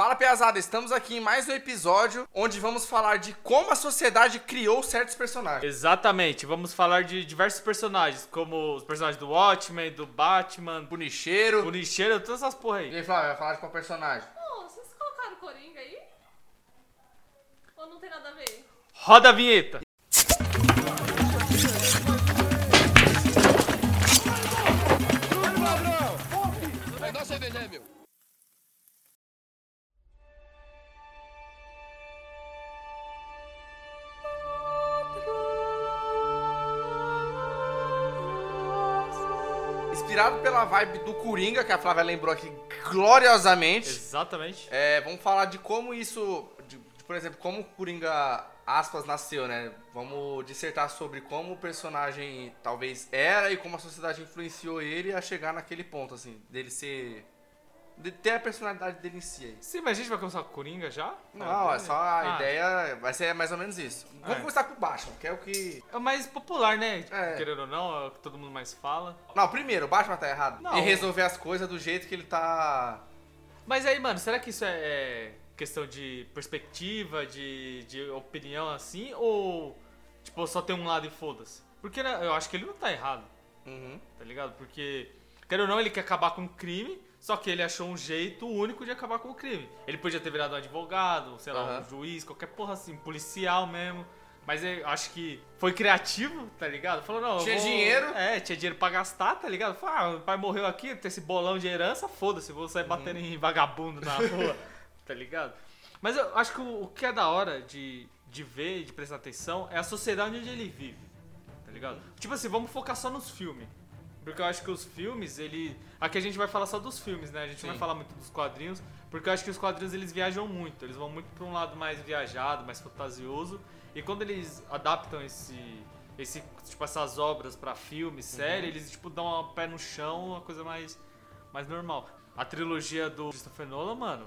Fala, Piazada, estamos aqui em mais um episódio onde vamos falar de como a sociedade criou certos personagens. Exatamente, vamos falar de diversos personagens, como os personagens do Watchmen, do Batman, O nicheiro. do Nicheiro, todas essas porra E aí. aí, Flávio, vai falar de qual personagem? Pô, vocês colocaram Coringa aí? Ou não tem nada a ver? Roda a vinheta! Inspirado vibe do Coringa, que a Flávia lembrou aqui gloriosamente. Exatamente. É, vamos falar de como isso, de- de, por exemplo, como o Coringa, aspas, nasceu, né? Vamos dissertar sobre como o personagem talvez era e como a sociedade influenciou ele a chegar naquele ponto, assim, dele ser... de ter a personalidade dele em si aí. Sim, mas a gente vai começar com o Coringa já? Não, é só a Ah, ideia, vai ser mais ou menos isso. Vamos É. começar com o Batman, que é o que... É o mais popular, né? É. Querendo ou não, é o que todo mundo mais fala. Não, primeiro, o Batman tá errado. Não. E resolver as coisas do jeito que ele tá... Mas aí, mano, será que isso é, é questão de perspectiva, de, de opinião assim? Ou, tipo, só tem um lado e foda-se? Porque né, eu acho que ele não tá errado. Uhum. tá ligado? Porque, quer ou não, ele quer acabar com o crime, só que ele achou um jeito único de acabar com o crime. Ele podia ter virado um advogado, sei lá, Aham. um juiz, qualquer porra assim, policial mesmo. Mas eu acho que foi criativo, tá ligado? Falou, não, Tinha vou- dinheiro. É, tinha dinheiro pra gastar, tá ligado? Falou, ah, o pai morreu aqui, tem esse bolão de herança, foda-se, vou Uhum. sair batendo em vagabundo na rua, tá ligado? Mas eu acho que o, o que é da hora de, de ver de prestar atenção é a sociedade onde ele vive, tá ligado? Tipo assim, vamos focar só nos filmes. Porque eu acho que os filmes, ele. Aqui a gente vai falar só dos filmes, né? A gente não Sim. vai falar muito dos quadrinhos, porque eu acho que os quadrinhos eles viajam muito. Eles vão muito pra um lado mais viajado, mais fantasioso. E quando eles adaptam esse. esse tipo, essas obras pra filme, série, eles tipo dão um pé no chão, uma coisa mais, mais normal. A trilogia do Christopher Nolan, mano,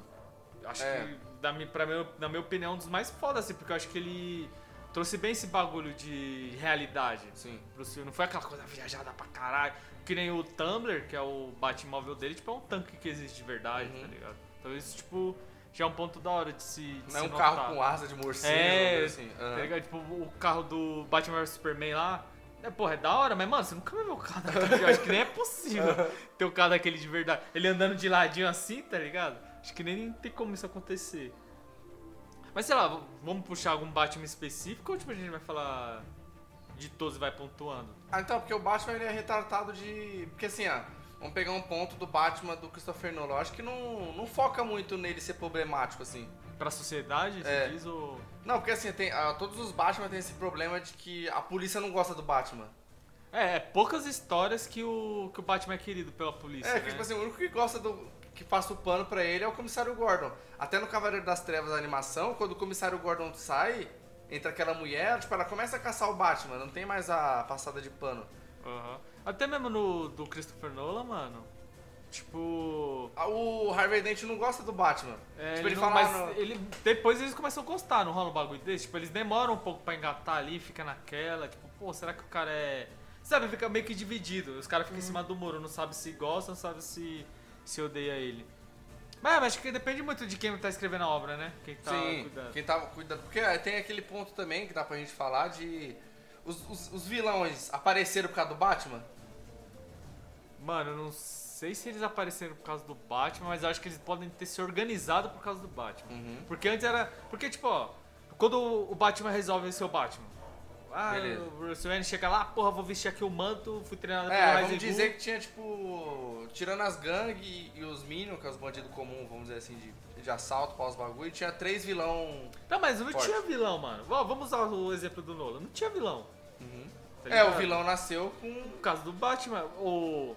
acho É. que, da, mi- pra meu, na minha opinião, é um dos mais foda, assim, porque eu acho que ele trouxe bem esse bagulho de realidade Sim. pro filme. Não foi aquela coisa viajada pra caralho. Que nem o Tumblr, que é o Batmóvel dele, tipo, é um tanque que existe de verdade, Uhum. tá ligado? Então isso, tipo, já é um ponto da hora de se. De Não é se um notar. carro com asa de morcego, É, assim. Tá Aham. ligado? Tipo, o carro do Batman Superman lá. É, porra, é da hora, mas, mano, você nunca vai ver o carro daquele. Acho que nem é possível ter o carro daquele de verdade. Ele andando de ladinho assim, tá ligado? Acho que nem tem como isso acontecer. Mas sei lá, vamos puxar algum Batman específico ou tipo a gente vai falar de todos e vai pontuando? Ah, então, porque o Batman ele é retratado de. Porque assim, ó, vamos pegar um ponto do Batman do Christopher Nolan. Eu acho que não, não foca muito nele ser problemático, assim. Pra sociedade, você É. diz, ou... Não, porque assim, tem, ah, todos os Batman têm esse problema de que a polícia não gosta do Batman. É, é poucas histórias que o, que o Batman é querido pela polícia, é, né? que tipo assim, o único que gosta do. Que passa o pano pra ele é o comissário Gordon. Até no Cavaleiro das Trevas a animação, quando o comissário Gordon sai, entra aquela mulher, tipo, ela começa a caçar o Batman, não tem mais a passada de pano. Aham. Até mesmo no do Christopher Nolan, mano. Tipo. Ah, O Harvey Dent não gosta do Batman. É, tipo, ele não- fala. mas no- ele, depois eles começam a gostar, não rola um bagulho desse? Tipo, eles demoram um pouco pra engatar ali, fica naquela, tipo, pô, será que o cara é. Sabe, fica meio que dividido. Os caras ficam em cima do muro, não sabe se gosta, não sabe se, se odeia ele. Mas, mas acho que depende muito de quem tá escrevendo a obra, né? Quem tá Sim, cuidando. quem tava cuidando. Porque é, tem aquele ponto também que dá pra gente falar de. Os, os, os vilões apareceram por causa do Batman? Mano, eu não sei se eles apareceram por causa do Batman, mas eu acho que eles podem ter se organizado por causa do Batman. Uhum. Porque antes era. Porque, tipo, ó, quando o Batman resolve ser o Batman. Ah, Beleza. o Bruce Wayne chega lá, porra, vou vestir aqui o manto, fui treinado pelo É, Ra's vamos dizer que tinha, tipo. Tirando as gangues e, e os Minions, que é os bandidos comuns, vamos dizer assim, de, de assalto, pós bagulho, tinha três vilão. Não, mas não Forte. tinha vilão, mano. Ó, vamos usar o exemplo do Nolan. Não tinha vilão. tá É, o vilão nasceu com. No caso do Batman, o.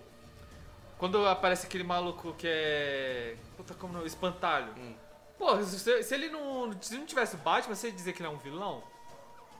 Quando aparece aquele maluco que é. Puta, como não? Espantalho. Hum. Pô, se, se ele não. Se não tivesse o Batman, você ia dizer que ele é um vilão?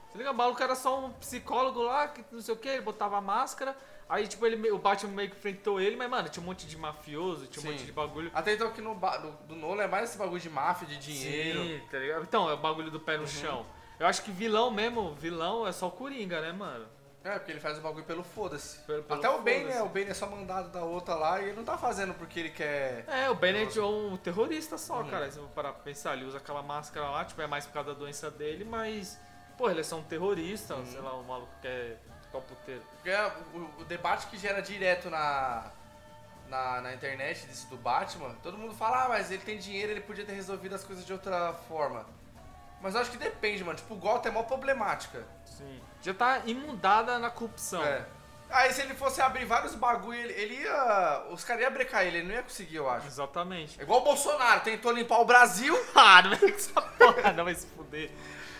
Você liga, o maluco era só um psicólogo lá, que não sei o que, ele botava máscara. Aí, tipo, ele, o Batman meio que enfrentou ele, mas, mano, tinha um monte de mafioso, tinha um Sim. monte de bagulho. Até então que no do, do Nolan é mais esse bagulho de máfia, de dinheiro. Sim, tá ligado? Então, é o bagulho do pé no chão. Eu acho que vilão mesmo, vilão é só o Coringa, né, mano? É, porque ele faz o bagulho pelo foda-se. Até o Bane, né? O Bane é só mandado da outra lá e ele não tá fazendo porque ele quer. É, o Bennett é um terrorista só, Uhum. cara. Se eu parar pra pensar, ele usa aquela máscara lá, tipo, é mais por causa da doença dele, mas. Pô, ele é só um terrorista, Uhum. sei lá, um maluco que é ficar puteiro. Porque é o, o debate que gera direto na, na, na internet disso do Batman, todo mundo fala, ah, mas ele tem dinheiro, ele podia ter resolvido as coisas de outra forma. Mas eu acho que depende, mano. Tipo, o Gotham é mó problemática. Sim. Já tá imundada na corrupção. É. Aí se ele fosse abrir vários bagulho, ele, ele ia. Os caras iam brecar ele, ele não ia conseguir, eu acho. Exatamente. É igual o Bolsonaro, tentou limpar o Brasil. Ah, não é que essa porra não vai se fuder.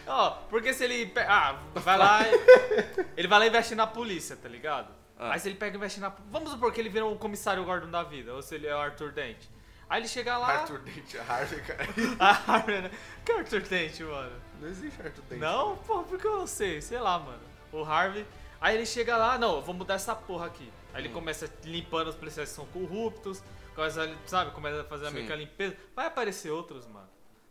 Ó, porque se ele. pe- Ah, vai lá. ele vai lá e investe na polícia, tá ligado? Ah. Aí se ele pega e investe na. Vamos supor que ele vira um comissário Gordon da vida, ou se ele é o Arthur Dente. Aí ele chega lá. Arthur Dente, Harvey, cara. Ah, Harvey, né? Que é o Arthur Dente, mano? Não existe Arthur Dente. Não, porra, porque eu não sei, sei lá, mano. O Harvey. Aí ele chega lá, não, eu vou mudar essa porra aqui. Aí Hum. ele começa limpando os policiais que são corruptos, começa, sabe, começa a fazer a meio que a limpeza. Vai aparecer outros, mano.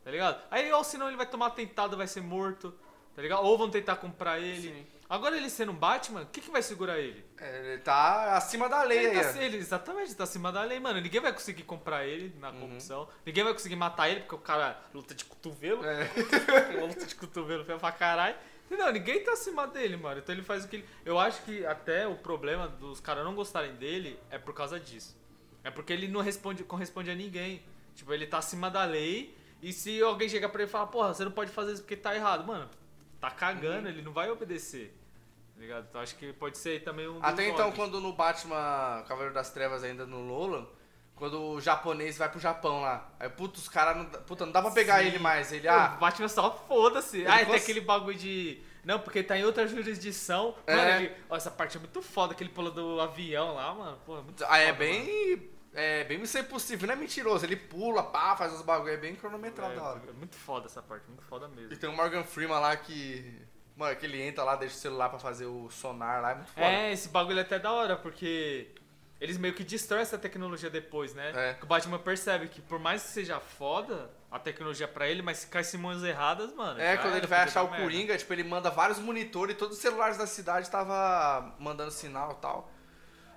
Tá ligado? Aí, ou senão ele vai tomar atentado, vai ser morto. Tá ligado? Ou vão tentar comprar ele. Sim. Agora ele sendo um Batman, o que, que vai segurar ele? É, ele tá acima da lei Ele aí. tá, ele, exatamente, tá acima da lei, mano. Ninguém vai conseguir comprar ele na Uhum. corrupção. Ninguém vai conseguir matar ele, porque o cara luta de cotovelo. É. Luta de cotovelo feia pra caralho. Entendeu? Ninguém tá acima dele, mano. Então ele faz o que ele. Eu acho que até o problema dos caras não gostarem dele é por causa disso. É porque ele não responde, corresponde a ninguém. Tipo, ele tá acima da lei. E se alguém chegar pra ele e falar, porra, você não pode fazer isso porque tá errado, mano, tá cagando, ele não vai obedecer. Tá ligado? Então acho que pode ser também um. Até então, modos. quando no Batman Cavaleiro das Trevas, ainda no Nolan, quando o japonês vai pro Japão lá, aí, puta, os caras não. Puta, não dá pra pegar Sim. ele mais. Ele, ah, O Batman só foda-se. Ah, e tem cons- aquele bagulho de. Não, porque tá em outra jurisdição. É. Mano, ele... Ó, essa parte é muito foda, aquele pulo do avião lá, mano. Pô, é muito ah, é bem. É bem isso é impossível, não é mentiroso. Ele pula, pá, faz os bagulho, é bem cronometrado da hora. É, é muito foda essa parte, muito foda mesmo. E tem o Morgan Freeman lá que. Mano, que ele entra lá, deixa o celular pra fazer o sonar lá, é muito foda. É, esse bagulho é até da hora, porque eles meio que destroem essa tecnologia depois, né? É. Que o Batman percebe que por mais que seja foda a tecnologia pra ele, mas se cai em mãos erradas, mano. É, quando era, ele vai achar o merda. Coringa, tipo, ele manda vários monitores e todos os celulares da cidade tava mandando sinal e tal.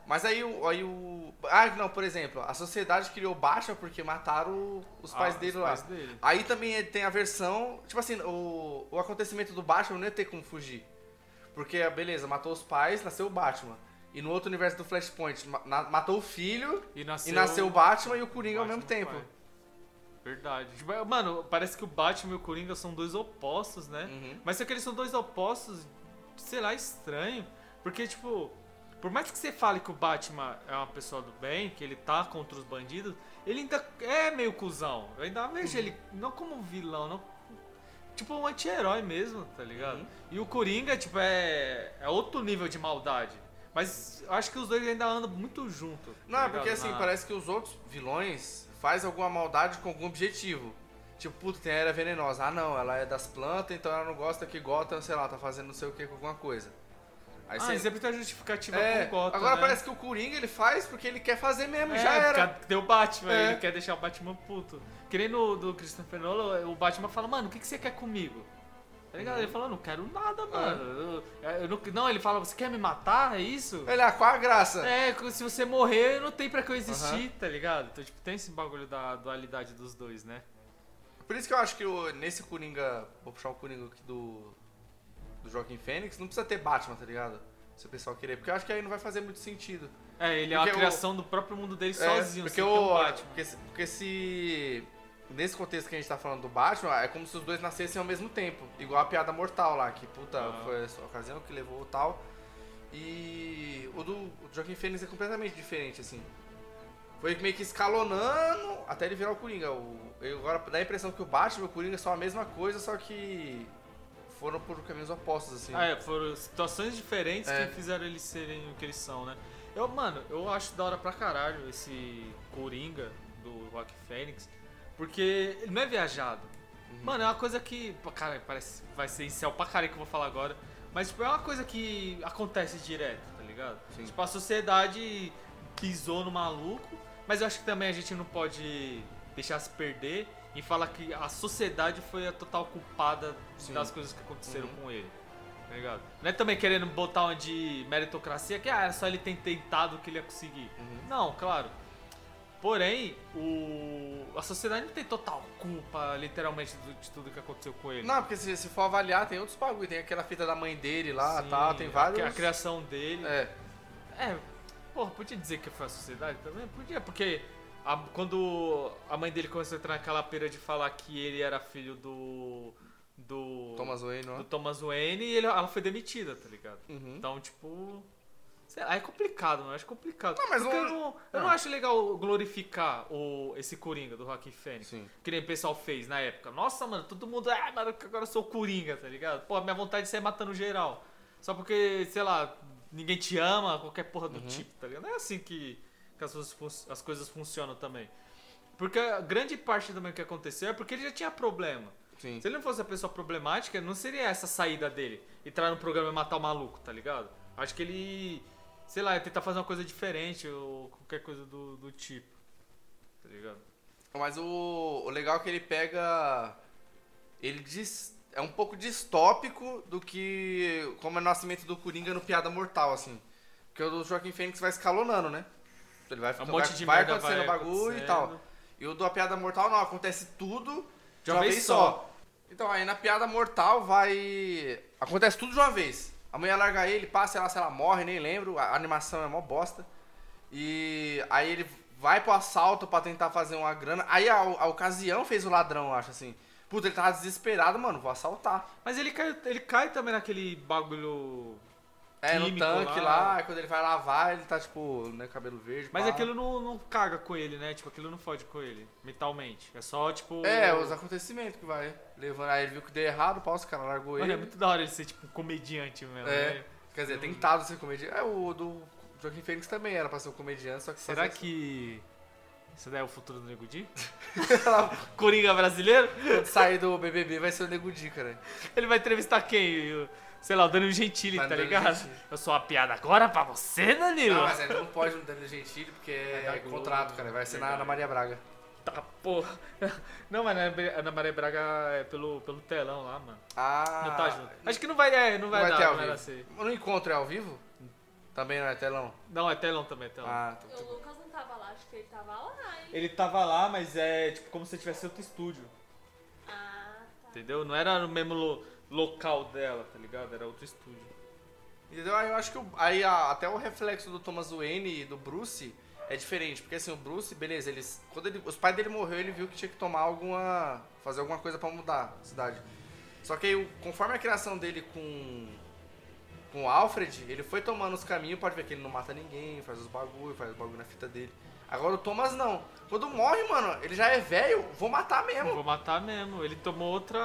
Mas aí o, aí o. Ah, não, por exemplo, a sociedade criou Batman porque mataram os pais Ah, dele os lá. pais dele. Aí também tem a versão. Tipo assim, o, o acontecimento do Batman não ia ter como fugir. Porque, beleza, matou os pais, nasceu o Batman. E no outro universo do Flashpoint, na- matou o filho E nasceu, e nasceu o Batman e o Coringa ao Batman mesmo tempo. pai. Verdade. Tipo, Mano, parece que o Batman e o Coringa são dois opostos, né? Uhum. Mas só que eles são dois opostos, sei lá, estranho. Porque, tipo, por mais que você fale que o Batman é uma pessoa do bem, que ele tá contra os bandidos, ele ainda é meio cuzão. Eu ainda vejo Uhum. ele não como um vilão, não. Tipo um anti-herói mesmo, tá ligado? Uhum. E o Coringa, tipo, é, é outro nível de maldade. Mas acho que os dois ainda andam muito junto. Não, tá é porque assim, Na- parece que os outros vilões faz alguma maldade com algum objetivo. Tipo, puta, tem a era venenosa. Ah, não, ela é das plantas, então ela não gosta que Gotham, sei lá, tá fazendo não sei o que com alguma coisa. Aí Ah, você- sempre tem a justificativa é, com o agora né? parece que o Coringa ele faz porque ele quer fazer mesmo, É, já era. o Batman, É. ele quer deixar o Batman puto. Que nem no do Christopher Nolan, o Batman fala, mano, o que, que você quer comigo? Tá ligado? Uhum. Ele fala, não quero nada, mano. Eu- eu não, não, ele fala, você quer me matar? É isso? Ele, ah, qual a graça? É, se você morrer, não tem pra que eu existir, tá ligado? Então, tipo, tem esse bagulho da dualidade dos dois, né? Por isso que eu acho que o- nesse Coringa, vou puxar o Coringa aqui do, do Joaquim Fênix, não precisa ter Batman, tá ligado? Se o pessoal querer, porque eu acho que aí não vai fazer muito sentido. É, ele é uma Porque o- criação do próprio mundo dele É, sozinho, porque o, Batman. porque, se- porque se nesse contexto que a gente tá falando do Batman, é como se os dois nascessem ao mesmo tempo, igual a piada mortal lá, que puta, Ah. foi essa ocasião que levou o tal. E o do o Joaquim Fênix é completamente diferente assim. Foi meio que escalonando até ele virar o Coringa. O, eu agora dá a impressão que o Batman e o Coringa são a mesma coisa, só que foram por caminhos opostos assim. Ah, é, foram situações diferentes É. que fizeram eles serem o que eles são, né? Eu, mano, eu acho da hora pra caralho esse Coringa do Rock Fênix, porque ele não é viajado. Uhum. Mano, é uma coisa que. Cara, parece. Vai ser incel pra caralho que eu vou falar agora. Mas, tipo, é uma coisa que acontece direto, tá ligado? Sim. Tipo, a sociedade pisou no maluco, mas eu acho que também a gente não pode deixar se perder e falar que a sociedade foi a total culpada Sim. das coisas que aconteceram Uhum. com ele. Tá ligado? Não é também querendo botar uma de meritocracia que ah, é só ele ter tentado que ele ia conseguir. Uhum. Não, claro. Porém, o... a sociedade não tem total culpa, literalmente, de tudo que aconteceu com ele. Não, porque se, se for avaliar, tem outros bagulho. Tem aquela fita da mãe dele lá, Sim, tal, tem vários. A, criação dele. É, É, porra, podia dizer que foi a sociedade também? Podia, porque a- quando a mãe dele começou a entrar naquela pira de falar que ele era filho do. do. Thomas Wayne, do ó. Thomas Wayne e ele- ela foi demitida, tá ligado? Uhum. Então, tipo. Sei lá, é complicado, mano. Eu acho complicado. Não, mas Porque não- eu não, eu não não. acho legal glorificar o, esse Coringa do Phoenix. Sim. Que nem o pessoal fez na época. Nossa, mano, todo mundo. Ah, mano, agora eu sou Coringa, tá ligado? Pô, minha vontade de sair matando geral. Só porque, sei lá, ninguém te ama, qualquer porra do Uhum. tipo, tá ligado? Não é assim que, que as, coisas as coisas funcionam também. Porque a grande parte também que aconteceu é porque ele já tinha problema. Sim. Se ele não fosse a pessoa problemática, não seria essa saída dele. Entrar no programa e matar o maluco, tá ligado? Acho que ele, sei lá, ia tentar fazer uma coisa diferente ou qualquer coisa do, do tipo. Tá ligado? Mas o, o legal é que ele pega. Ele diz. É um pouco distópico do que. Como é o nascimento do Coringa no Piada Mortal, assim. Porque o Joaquim Fênix vai escalonando, né? Ele vai, Um monte de vai acontecendo vai bagulho e acontecendo. tal. E o da Piada Mortal não, acontece tudo De uma vez só. Então aí na Piada Mortal vai. Acontece tudo de uma vez. A mulher larga ele, passa, sei lá, se ela morre, nem lembro. A animação é mó bosta. E aí ele vai pro assalto pra tentar fazer uma grana. Aí a, a ocasião fez o ladrão, eu acho assim. Puta, ele tava desesperado, mano, vou assaltar. Mas ele cai, ele cai também naquele bagulho. É, no tanque lá. lá, quando ele vai lavar, ele tá tipo, né, cabelo verde. Mas pá. aquilo não, não caga com ele, né? Tipo, aquilo não fode com ele, mentalmente. É só, tipo. É, os acontecimentos que vai levando. Aí ele viu que deu errado, o pau, os caras largou Mano, ele. é muito da hora ele ser, tipo, um comediante mesmo, É. né? Quer dizer, tentado ser comediante. É, o do Joaquim Fênix também era pra ser um comediante, só que Será fazia- que. Isso daí é o futuro do Nego Di? Coringa brasileiro? Quando sair do BBB vai ser o Nego Di, cara. Ele vai entrevistar quem? Sei lá, o Danilo Gentili, tá ligado? Gentili. Eu sou uma piada agora pra você, Danilo? Não, mas ele não pode no Danilo Gentili porque é, Globo, contrato, cara. Vai ser na verdade. Ana Maria Braga. Tá, porra. Não, mas a Ana Maria Braga é pelo, pelo telão lá, mano. Ah. Não tá junto. Acho que não vai, é, não vai, vai dar, ter ao não vai vivo. No encontro é ao vivo? Também não é telão? Não, é telão também, é telão. Ah, tá. O Lucas não tava lá, acho que ele tava lá, hein? Ele tava lá, mas é tipo como se tivesse outro estúdio. Ah, tá. Entendeu? Não era no mesmo lo- local dela, tá ligado? Era outro estúdio. Entendeu? Aí eu acho que o- aí a- até o reflexo do Thomas Wayne e do Bruce é diferente. Porque assim, o Bruce, beleza, eles. Quando ele, os pais dele morreu, ele viu que tinha que tomar alguma. fazer alguma coisa pra mudar a cidade. Só que aí, conforme a criação dele com. com o Alfred, ele foi tomando os caminhos, pode ver que ele não mata ninguém, faz os bagulho, faz os bagulho na fita dele. Agora o Thomas não. Quando morre, mano, ele já é velho, vou matar mesmo. vou matar mesmo. Ele tomou outra.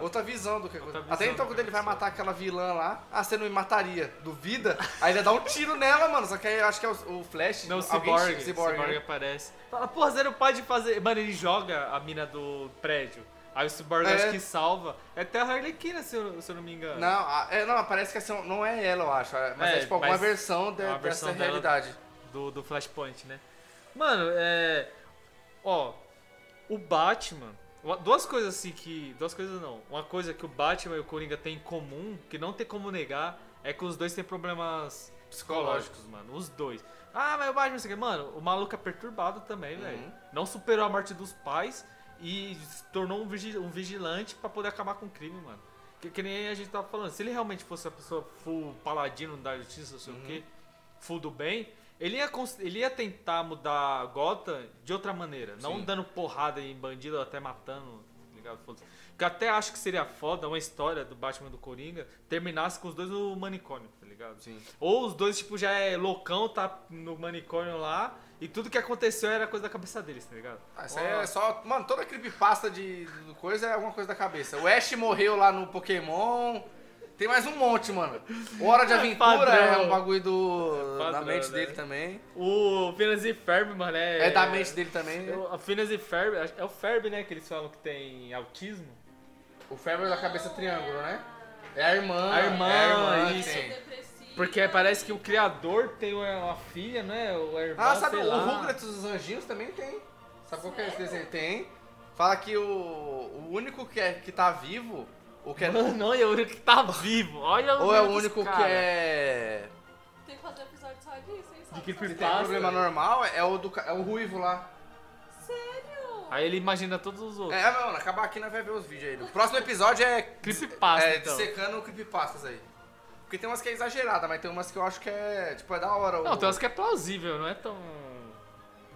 Outra visão do que aconteceu. Até então, do quando que ele vai matar aquela vilã lá, ah, você não me mataria? Duvida? Aí ele dá um tiro nela, mano. Só que aí eu acho que é o, o Flash. Não, o Cyborg. Cyborg, né? aparece. Fala, porra, você não pode fazer. Mano, ele joga a mina do prédio. Aí o Cyborg É. acho que salva. É até a Harley Quinn, se eu, se eu não me engano. Não, é, não, parece que essa não é ela, eu acho. é- Mas é, É, tipo alguma versão de- é dessa versão dela. realidade. do, do Flashpoint, né? Mano, é. Ó, o Batman. Duas coisas assim que. Duas coisas não. Uma coisa que o Batman e o Coringa têm em comum, que não tem como negar, é que os dois têm problemas psicológicos, mano. Os dois. Ah, mas o Batman? Mano, o maluco é perturbado também, Uhum. velho. Não superou a morte dos pais e se tornou um, vigi- um vigilante pra poder acabar com o crime, mano. Que, que nem a gente tava falando. Se ele realmente fosse a pessoa full paladino da justiça, não sei o Uhum. quê, full do bem, ele ia, ele ia tentar mudar Gotham de outra maneira. Não Sim. dando porrada em bandido até matando, tá ligado? Que até acho que seria foda uma história do Batman do Coringa terminasse com os dois no manicômio, tá ligado? Sim. Ou os dois, tipo, já é loucão, tá no manicômio lá, e tudo que aconteceu era coisa da cabeça deles, tá ligado? Ah, isso aí é só. Mano, toda creepypasta de coisa é alguma coisa da cabeça. O Ash morreu lá no Pokémon. Tem mais um monte, mano. Hora de É Aventura padrão. é um bagulho do, É da mente né? dele também. O Phineas e Ferb, mano, é... É, da mente dele também. O- Phineas e Ferb, é o Ferb, né, que eles falam que tem autismo. O Feber da cabeça triângulo, né? É a irmã. A irmã, é a irmã isso. tem. Porque parece que o criador tem uma, filha, né, ou a irmã, Ah, sabe, o. Rugrats dos Anjinhos também tem. Sabe qual que é esse desenho? Tem. Fala que o, o único que, é, que tá vivo O que é, Mano, olha o único que tá vivo. Olha ou é o único que cara. é. Tem que fazer episódio só disso, hein? Só De só- que Que tem Passa. problema normal, é o do ca- é o ruivo lá. Sério? Aí ele imagina todos os outros. É, mano, acabar aqui nós vai ver os vídeos aí. O próximo episódio é. Creepypasta, É, então. dissecando creepypastas aí. Porque tem umas que é exagerada, mas tem umas que eu acho que é. Tipo, é da hora. o- Não, tem umas que é plausível, não é tão.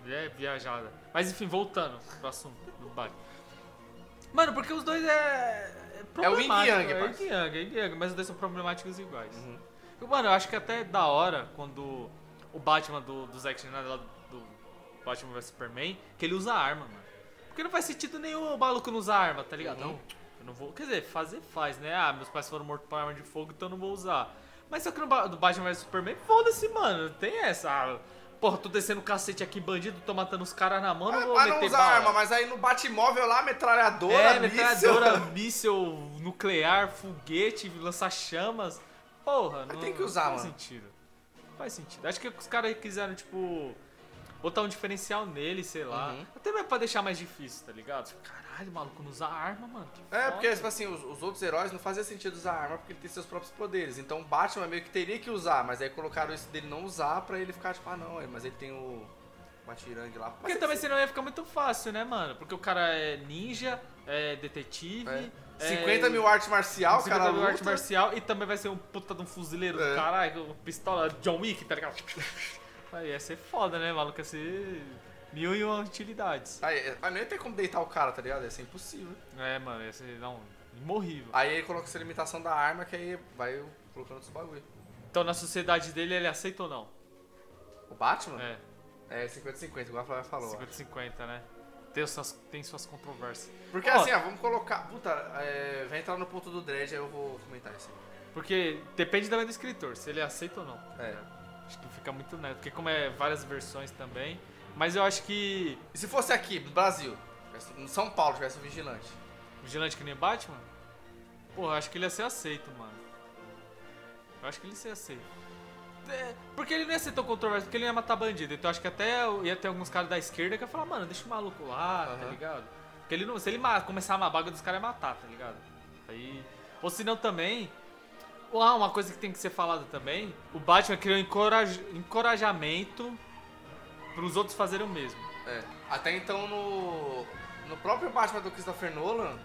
É viajada. Mas enfim, voltando pro assunto do Batman. Mano, porque os dois é. É o Yin Yang, É o. Yin Yang, é Yin Yang, mas os dois são problemáticos iguais. Uhum. E, Mano, eu acho que até é da hora quando o Batman do, do Zack Snyder lá do Batman vs Superman, que ele usa arma, mano. Porque não faz sentido nenhum o maluco não usar arma, tá ligado? Uhum. Não, eu não vou. Quer dizer, fazer faz, né? Ah, meus pais foram mortos por arma de fogo, então eu não vou usar. Mas só que no do Batman vs Superman, foda-se, mano. Tem essa. Ah, porra, tô descendo o cacete aqui, bandido, tô matando os caras na mão, não vou não meter usa bala. arma, mas aí no Batmóvel lá, metralhadora, É, metralhadora, míssel nuclear, foguete, lança-chamas. Porra, Mas não, tem que usar, não faz mano. sentido. Não faz sentido. Acho que os caras quiseram, tipo, botar um diferencial nele, sei lá. Uhum. Até mesmo pra deixar mais difícil, tá ligado? Caralho, maluco, não usa arma, mano. que É, foda. porque, tipo assim, os, os outros heróis não fazia sentido usar arma porque ele tem seus próprios poderes. Então o Batman meio que teria que usar, mas aí colocaram isso dele não usar pra ele ficar, tipo, ah não, mas ele tem o Batirangue lá. Porque também senão ia ficar muito fácil, né, mano? Porque o cara é ninja, é detetive. É. é 50 mil arte marcial, 50 cara. mil arte marcial e também vai ser um puta de um fuzileiro É. do caralho, com pistola John Wick, tá ligado? Aí ia ser foda, né, maluco? Ia ser mil e uma utilidades. Aí, mas não ia ter como deitar o cara, tá ligado? Ia ser impossível. É, mano, ia ser não, imorrível. Aí ele coloca essa limitação da arma que aí vai colocando outros bagulho. Então na sociedade dele ele aceita ou não? O Batman? É, É 50-50, igual a Flávia falou. 50-50, né? Tem suas, tem suas controvérsias. Porque Ó. assim, ó, vamos colocar. Puta, é, vai entrar no ponto do dread, aí eu vou comentar isso. Porque depende também do escritor, se ele aceita ou não. É. Acho que fica muito neto, porque como é várias versões também. Mas eu acho que E se fosse aqui, no Brasil, no São Paulo, tivesse um vigilante? Vigilante que nem Batman? Porra, eu acho que ele ia ser aceito, mano. Eu acho que ele ia ser aceito. É, Porque ele não ia ser tão controverso, porque ele ia matar bandido. Então eu acho que até ia ter alguns caras da esquerda que ia falar, mano, deixa o maluco lá, tá Aham. ligado? Porque ele não, se ele começar a baga dos caras, ia matar, tá ligado? Aí. Ou se não também. Ah, uma coisa que tem que ser falada também: o Batman criou encoraj- encorajamento pros outros fazerem o mesmo. É. Até então no. No próprio Batman do Christopher Nolan,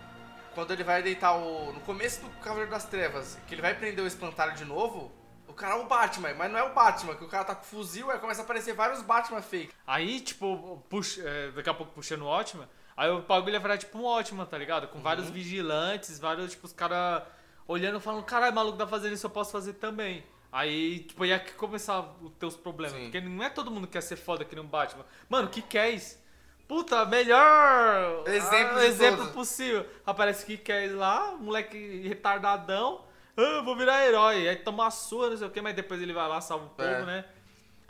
quando ele vai deitar o. No começo do Cavaleiro das Trevas, que ele vai prender o espantalho de novo, o cara é o Batman, mas não é o Batman, que o cara tá com fuzil, aí começa a aparecer vários Batman fake. Aí, tipo, puxa, é, daqui a pouco puxando o Ótima, aí o bagulho ia virar tipo um Ótima, tá ligado? Com vários vigilantes, vários, tipo, os caras olhando e falando, caralho, maluco tá fazendo isso, eu posso fazer também. Aí, tipo, ia começar os teus problemas. Sim. Porque não é todo mundo que quer ser foda que nem um Batman. Mano, que quer isso? Puta, melhor Exemplo ah, exemplo todos. possível. Aparece que quer lá, moleque retardadão. Ah, vou virar herói. Aí toma uma sua, não sei o que, mas depois ele vai lá, salva o povo, É. né?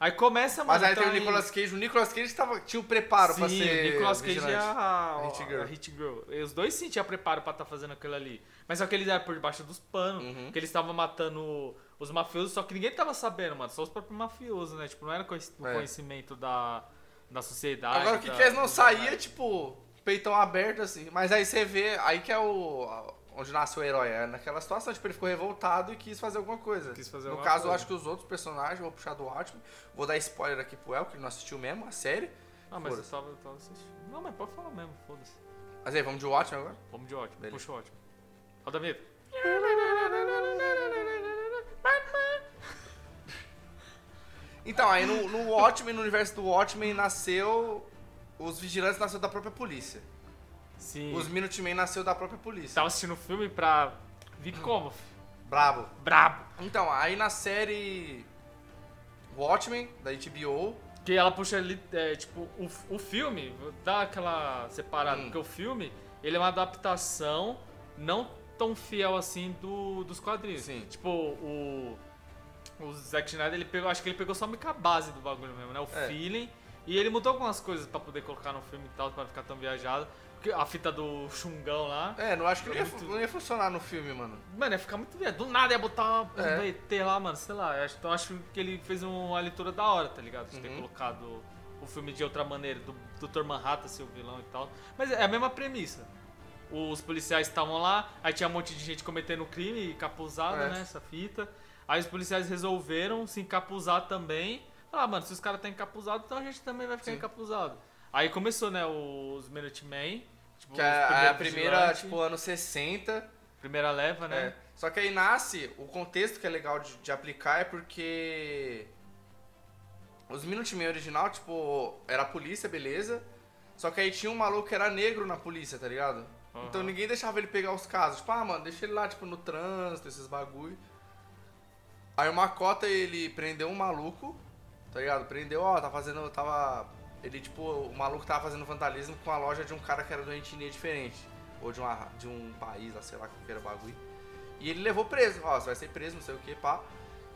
Aí começa. Mas aí então tem o Nicolas Cage, o Nicolas Cage tava, tinha o preparo Sim, pra ser. o Nicolas Cage e vigilante. a, A Hit Girl. a Hit Girl. E Os dois sim tinham preparo pra estar fazendo aquilo ali. Mas só que eles eram por debaixo dos panos. Uhum. Que eles estavam matando os mafiosos, só que ninguém tava sabendo, mano. Só os próprios mafiosos, né? Tipo, não era o É. conhecimento da, da sociedade. Agora o que da- que eles não da- saía, tipo, peitão aberto assim. Mas aí você vê, aí que é o. Onde nasce o herói. É naquela situação, tipo, ele ficou revoltado e quis fazer alguma coisa. Quis fazer no caso, eu coisa. acho que os outros personagens, vou puxar do Watchmen, vou dar spoiler aqui pro El, que ele não assistiu mesmo, a série. Ah, mas eu tava, eu tava assistindo. Não, mas pode falar mesmo, foda-se. Mas aí, vamos de Watchmen agora? Vamos de. Beleza. Puxa o ótimo. Roda a vinheta. Então, aí no, no Watchmen, no universo do Watchmen, nasceu. Os vigilantes nasceu da própria polícia. Sim. Os Minutemen nasceu da própria polícia. Tava assistindo o filme pra. Vi como? Brabo. Brabo. Então, aí na série Watchmen, da HBO, Que ela puxa ali, é, tipo, o, o filme, dar aquela separada, Hum. porque o filme, ele é uma adaptação não tão fiel assim do, dos quadrinhos. Sim. Tipo, o, o Zack Snyder, ele pegou, acho que ele pegou só a base do bagulho mesmo, né? O É. feeling. E ele mudou algumas coisas pra poder colocar no filme e tal, pra não ficar tão viajado. A fita do chungão lá. É, não acho que não ia, Muito- não ia funcionar no filme, mano. Mano, ia ficar muito. Do nada ia botar uma É. ET lá, mano, sei lá. eu acho- Então acho que ele fez uma leitura da hora, tá ligado? De ter Uhum. colocado o filme de outra maneira, do Dr. Manhattan ser o vilão e tal. Mas é a mesma premissa. os policiais estavam lá, aí tinha um monte de gente cometendo crime, encapuzada, É. né, essa fita. Aí os policiais resolveram se encapuzar também. Ah, mano, se os caras estão encapuzados, então a gente também vai ficar Sim. encapuzado. Aí começou, né, os Minutemen. Tipo, Que é, a primeira, tipo, anos 60. primeira leva, né? É. Só que aí nasce, o contexto que é legal de, de aplicar é porque os Minutemen original, tipo, era a polícia, beleza. Só que aí tinha um maluco que era negro na polícia, tá ligado? Aham. Então ninguém deixava ele pegar os casos. Tipo, ah, mano, deixa ele lá, tipo, no trânsito, esses bagulho. Aí o Macota, ele prendeu um maluco, tá ligado? Prendeu, ó, tá fazendo, tava... Ele, tipo, o maluco tava fazendo vandalismo com a loja de um cara que era de uma etnia diferente. Ou de, uma, de um país, lá, sei lá, que era o bagulho. E ele levou preso, ó, você vai ser preso, não sei o que, pá.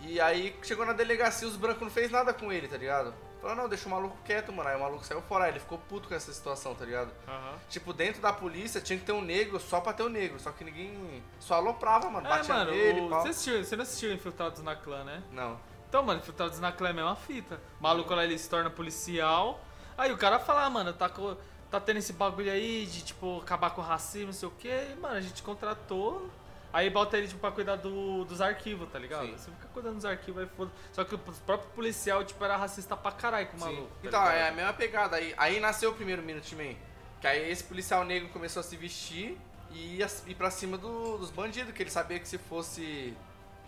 E aí chegou na delegacia, os brancos não fez nada com ele, tá ligado? Falou, não, deixa o maluco quieto, mano. Aí o maluco saiu fora, aí ele ficou puto com essa situação, tá ligado? Aham. Tipo, dentro da polícia tinha que ter um negro só pra ter um negro. Só que ninguém só aloprava, mano. É, Batia mano, nele, o- você, assistiu, você não assistiu Infiltrados na Clã, né? Não. Então, mano, Infiltrados na Clã é a mesma fita. O maluco lá, ele se torna policial. Aí o cara fala, ah, mano, tá, tá tendo esse bagulho aí de, tipo, acabar com o racismo, não sei o quê. E, mano, a gente contratou. Aí bota ele, tipo, pra cuidar do- dos arquivos, tá ligado? Sim. Você fica cuidando dos arquivos, aí foda Só que o próprio policial, tipo, era racista pra caralho com o maluco. tá Então, ligado? é a mesma pegada. Aí, aí nasceu o primeiro Minuteman. Que aí esse policial negro começou a se vestir e ia ir pra cima do- dos bandidos, que ele sabia que se fosse.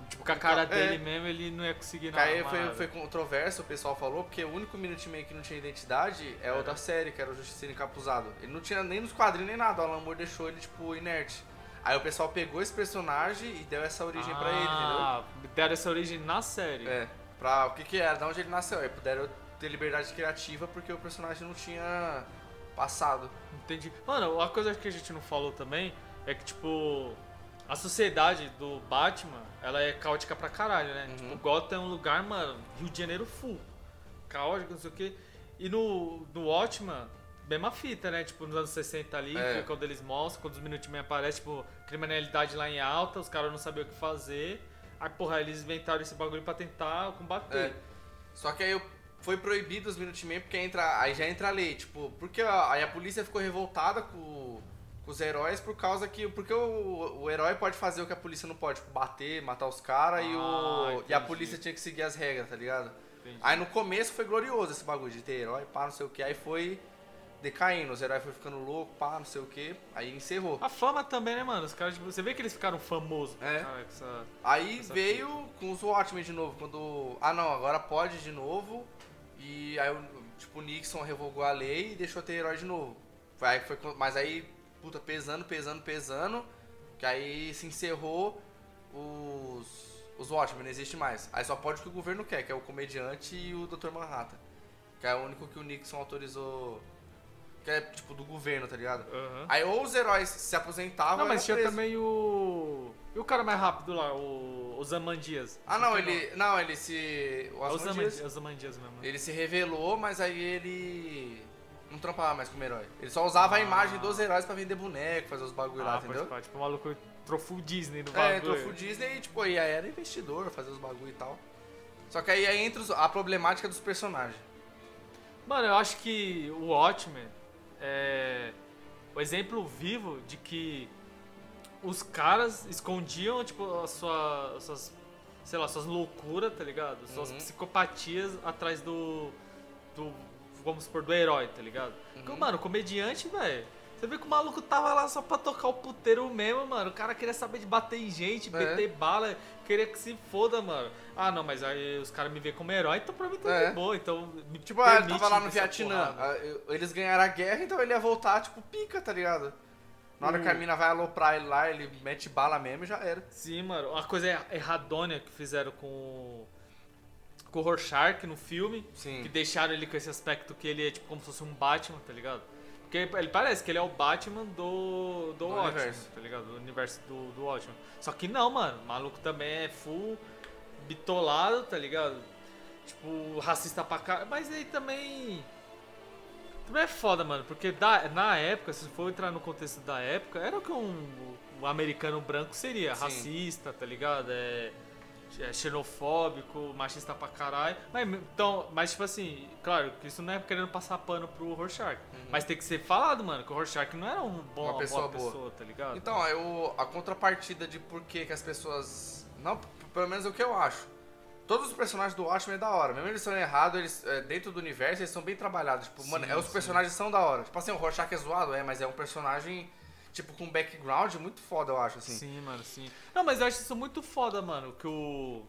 Tipo, com a cara É. dele mesmo, ele não ia conseguir nada. aí foi, foi controverso, o pessoal falou, porque o único Minuteman que não tinha identidade é o Era. da série, que era o Justiceiro Encapuzado. Ele não tinha nem nos quadrinhos nem nada, o Alan Moore deixou ele, tipo, inerte. Aí o pessoal pegou esse personagem e deu essa origem pra ele, entendeu? Ah, deram essa origem na série. É, pra o que que era, de onde ele nasceu. Aí puderam ter liberdade criativa porque o personagem não tinha passado. Entendi. Mano, uma coisa que a gente não falou também é que, tipo, a sociedade do Batman, ela é caótica pra caralho, né? Uhum. Tipo, Gotham é um lugar, mano, Rio de Janeiro full. Caótico, não sei o quê. E no, no Watchman, mesma fita, né? Tipo, nos anos 60 ali, É. que é quando eles mostram, quando os Minutemen aparecem, tipo, criminalidade lá em alta, os caras não sabiam o que fazer. Aí, porra, eles inventaram esse bagulho pra tentar combater. É. Só que aí eu- foi proibido os Minutemen porque entra, aí já entra a lei, tipo, porque a- aí a polícia ficou revoltada com os heróis por causa que porque o, o herói pode fazer o que a polícia não pode, tipo, bater, matar os caras e, o, Ah, e a entendi. polícia tinha que seguir as regras, tá ligado? Entendi. Aí no começo foi glorioso esse bagulho de ter herói, pá, não sei o que, aí foi decaindo, os heróis foram ficando loucos, pá, não sei o que, aí encerrou. A fama também, né, mano? Os caras, tipo, você vê que eles ficaram famosos. É. Cara, essa... Aí Essa veio com os Watchmen de novo, quando. Ah não, agora pode de novo. E aí tipo, o Nixon revogou a lei e deixou ter herói de novo. Aí foi, mas aí, puta, pesando, pesando, pesando. Que aí se encerrou os. Os Watchmen, não existe mais. Aí só pode o que o governo quer, que é o comediante e o Dr. Manhattan. Que é o único que o Nixon autorizou. Que é tipo do governo, tá ligado? Aham. Aí ou os heróis se aposentavam Não, mas tinha preso. também o. E o cara mais rápido lá, o, o Zamandias. Ah não, ele. Não, ele se. O É o Ozymandias- Zamandias, é o Zamandias mesmo. né? Ele se revelou, mas aí ele não trampava mais como herói. Ele só usava a Ah. imagem dos heróis pra vender boneco, fazer os bagulho lá, Ah, pode entendeu? pá, Tipo, o maluco entrou full Disney no É, bagulho. entrou pro Disney e, tipo, aí era investidor, fazer os bagulho e tal. Só que aí, aí entra a problemática dos personagens. Mano, eu acho que o Watchmen é o exemplo vivo de que os caras escondiam, tipo, a sua, as suas, sei lá, suas loucuras, tá ligado? Suas Uhum. psicopatias atrás do, do, vamos supor, do herói, tá ligado? Porque, Uhum. mano, comediante, velho, você vê que o maluco tava lá só pra tocar o puteiro mesmo, mano. O cara queria saber de bater em gente, É. meter bala, queria que se foda, mano. Ah, não, mas aí os caras me veem como herói, então pra mim tudo É. é bom, então me Tipo, ah, ele tava lá no Vietnã, ah, eles ganharam a guerra, então ele ia voltar, tipo, pica, tá ligado? Na hora que a mina vai aloprar ele lá, ele mete bala mesmo e já era. Sim, mano. Uma coisa erradônia que fizeram com com o Rorschach no filme, Sim. que deixaram ele com esse aspecto que ele é tipo como se fosse um Batman, tá ligado? Porque ele parece que ele é o Batman do, do, Do Watchmen, universo. tá ligado? Do universo do, do Watchmen. Só que não, mano. O maluco também é full bitolado, tá ligado? Tipo, racista pra cá. Mas aí também. Também é foda, mano. Porque da- na época, se for entrar no contexto da época, era o que um, um americano branco seria. Sim. Racista, tá ligado? É. é xenofóbico, machista pra caralho. Mas, então, mas, tipo assim, claro, que isso não é querendo passar pano pro Rorschach. Mas tem que ser falado, mano, que o Rorschach não era um bom, Uhum. Uma pessoa boa boa. pessoa, tá ligado? Então, eu, a contrapartida de por que as pessoas. Não, pelo menos é o que eu acho. Todos os personagens do Watchmen é da hora. Mesmo eles são errados, eles, é, dentro do universo, eles são bem trabalhados. Tipo, mano, Sim, é, os sim. personagens são da hora. Tipo assim, o Rorschach é zoado, é, mas é um personagem, tipo, com background muito foda, eu acho, assim. Sim, mano, sim. Não, mas eu acho isso muito foda, mano, que o...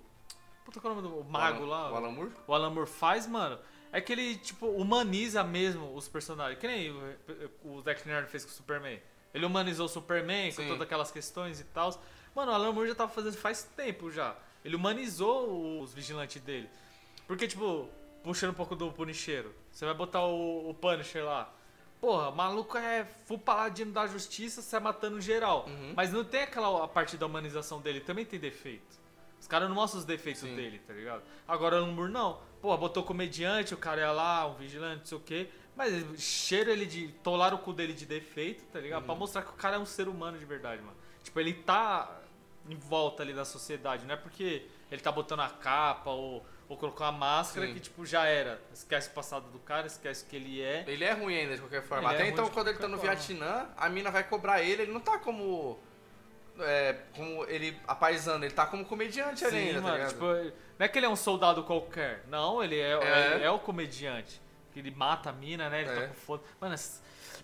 Puta, qual é o nome do o mago o lá? Alan, O Alan Moore? o Alan Moore faz, mano, é que ele, tipo, humaniza mesmo os personagens. Que nem o, o Zack Snyder fez com o Superman. Ele humanizou o Superman com Sim. todas aquelas questões e tal. Mano, o Alan Moore já tava fazendo faz tempo já. Ele humanizou os vigilantes dele. Porque, tipo, puxando um pouco do Punisheiro, você vai botar o, o Punisher lá. Porra, o maluco é full paladino da justiça, sai matando geral. Uhum. Mas não tem aquela a parte da humanização dele, também tem defeito. Os caras não mostram os defeitos Sim. dele, tá ligado? Agora o Alan Moore não. Pô, botou comediante, o cara ia lá, um vigilante, não sei o quê. Mas cheira ele de. tolar o cu dele de defeito, tá ligado? Uhum. Pra mostrar que o cara é um ser humano de verdade, mano. Tipo, ele tá em volta ali da sociedade, não é porque ele tá botando a capa ou, ou colocou a máscara Sim. que, tipo, já era. Esquece o passado do cara, esquece o que ele é. Ele é ruim ainda, de qualquer forma. Ele é Até ruim então, quando ele tá no forma. Vietnã, a mina vai cobrar ele, ele não tá como. É, como ele apaisando, ele tá como comediante ali Sim, ainda, tá mano, ligado? tipo, não é que ele é um soldado qualquer. Não, ele é, É. ele é o comediante. Que ele mata a mina, né? Ele É. tá com foda. Mano, essa,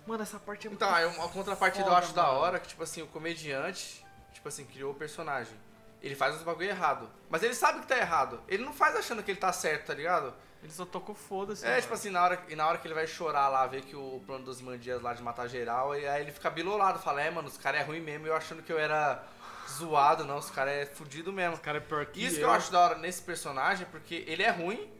mano, essa parte é muito Então, uma contrapartida eu foda, acho da mano. hora que, tipo assim, o comediante, tipo assim, criou o personagem. Ele faz os bagulho errado. Mas ele sabe que tá errado. Ele não faz achando que ele tá certo, tá ligado? Ele só tocou foda-se. É, mano. tipo assim, na hora, e na hora que ele vai chorar lá, ver que o plano dos mandias lá de matar geral, e aí ele fica bilolado, fala, é, mano, os caras é ruim mesmo, eu achando que eu era zoado, não, os caras é fudido mesmo. O cara é pior que Isso que eu. eu acho da hora nesse personagem, porque ele é ruim,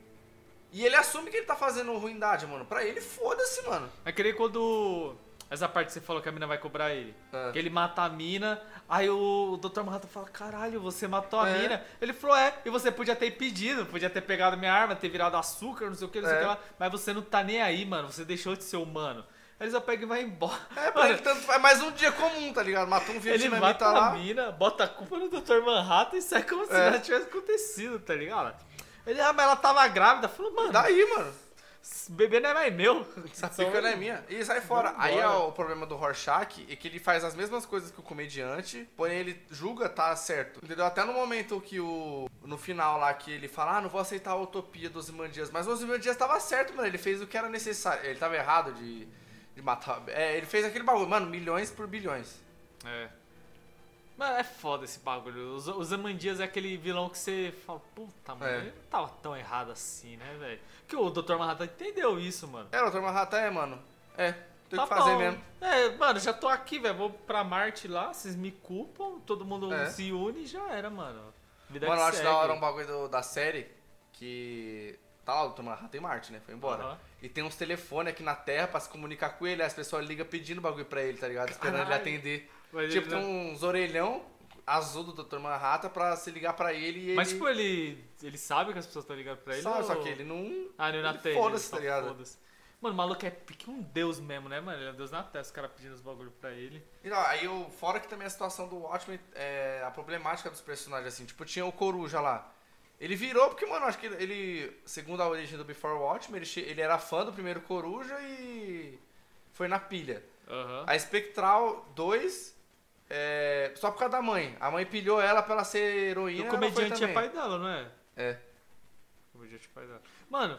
e ele assume que ele tá fazendo ruindade, mano. Pra ele, foda-se, mano. É que nem quando. Essa parte que você falou que a mina vai cobrar ele. É. Que ele mata a mina, aí o, Dr. Manhattan fala, caralho, você matou a É. mina. Ele falou, é, e você podia ter impedido, podia ter pegado minha arma, ter virado açúcar, não sei o que, não sei o É. que lá. Mas você não tá nem aí, mano. Você deixou de ser humano. Aí ele só pega e vai embora. É, pra ele tanto faz mais um dia comum, tá ligado? Matou um Ele vietnamita mata a lá. mina, bota a culpa no Dr. Manhattan e sai como se É. nada tivesse acontecido, tá ligado? Ele, ah, mas ela tava grávida. Falou, mano, Daí, mano. Bebê não é mais meu. Essa pica não é minha. E sai fora. Vambora. Aí é o problema do Rorschach, é que ele faz as mesmas coisas que o comediante, porém ele julga tá certo. Entendeu? Até no momento que o... No final lá, que ele fala, ah, não vou aceitar a utopia dos Imandias. Mas o Imandias tava certo, mano. Ele fez o que era necessário. Ele tava errado de, de matar... É, ele fez aquele bagulho. Mano, milhões por bilhões. É. Mas é foda esse bagulho. Os, os Amandias é aquele vilão que você fala, puta, mano, É. ele não tava tão errado assim, né, velho? Que o Dr. Manhattan entendeu isso, mano. É, o Dr. Manhattan é, mano. É, tem Tá que fazer bom. mesmo. É, mano, já tô aqui, velho. Vou pra Marte lá, vocês me culpam, todo mundo É. se une e já era, mano. Vida Mano, eu acho segue. da hora um bagulho do- da série que. Tá lá, o Dr. Manhattan em Marte, né? Foi embora. Aham. E tem uns telefones aqui na Terra pra se comunicar com ele, as pessoas ligam pedindo bagulho pra ele, tá ligado? Esperando ele Caralho. atender. Mas tipo, tem não- uns orelhão azul do Dr. Manhattan pra se ligar pra ele e ele. Mas, tipo, ele, ele sabe que as pessoas estão ligando pra ele? sabe, ou... só que ele não. Ah, ele não ele atende. foda-se, tá ligado? foda-se. Mano, o maluco é pique um deus mesmo, né, mano? Ele é um deus na terra, os caras pedindo os bagulho pra ele. E, não, aí eu, fora que também a situação do Watchmen, é, a problemática dos personagens, assim, tipo, tinha o Coruja lá. Ele virou porque, mano, acho que ele, segundo a origem do Before Watchmen, ele, ele era fã do primeiro Coruja e foi na pilha. Aham. A Spectral 2, é, só por causa da mãe. A mãe pilhou ela pra ela ser E heroína. o ela foi comediante é pai dela, não é? É. O comediante é pai dela. Mano,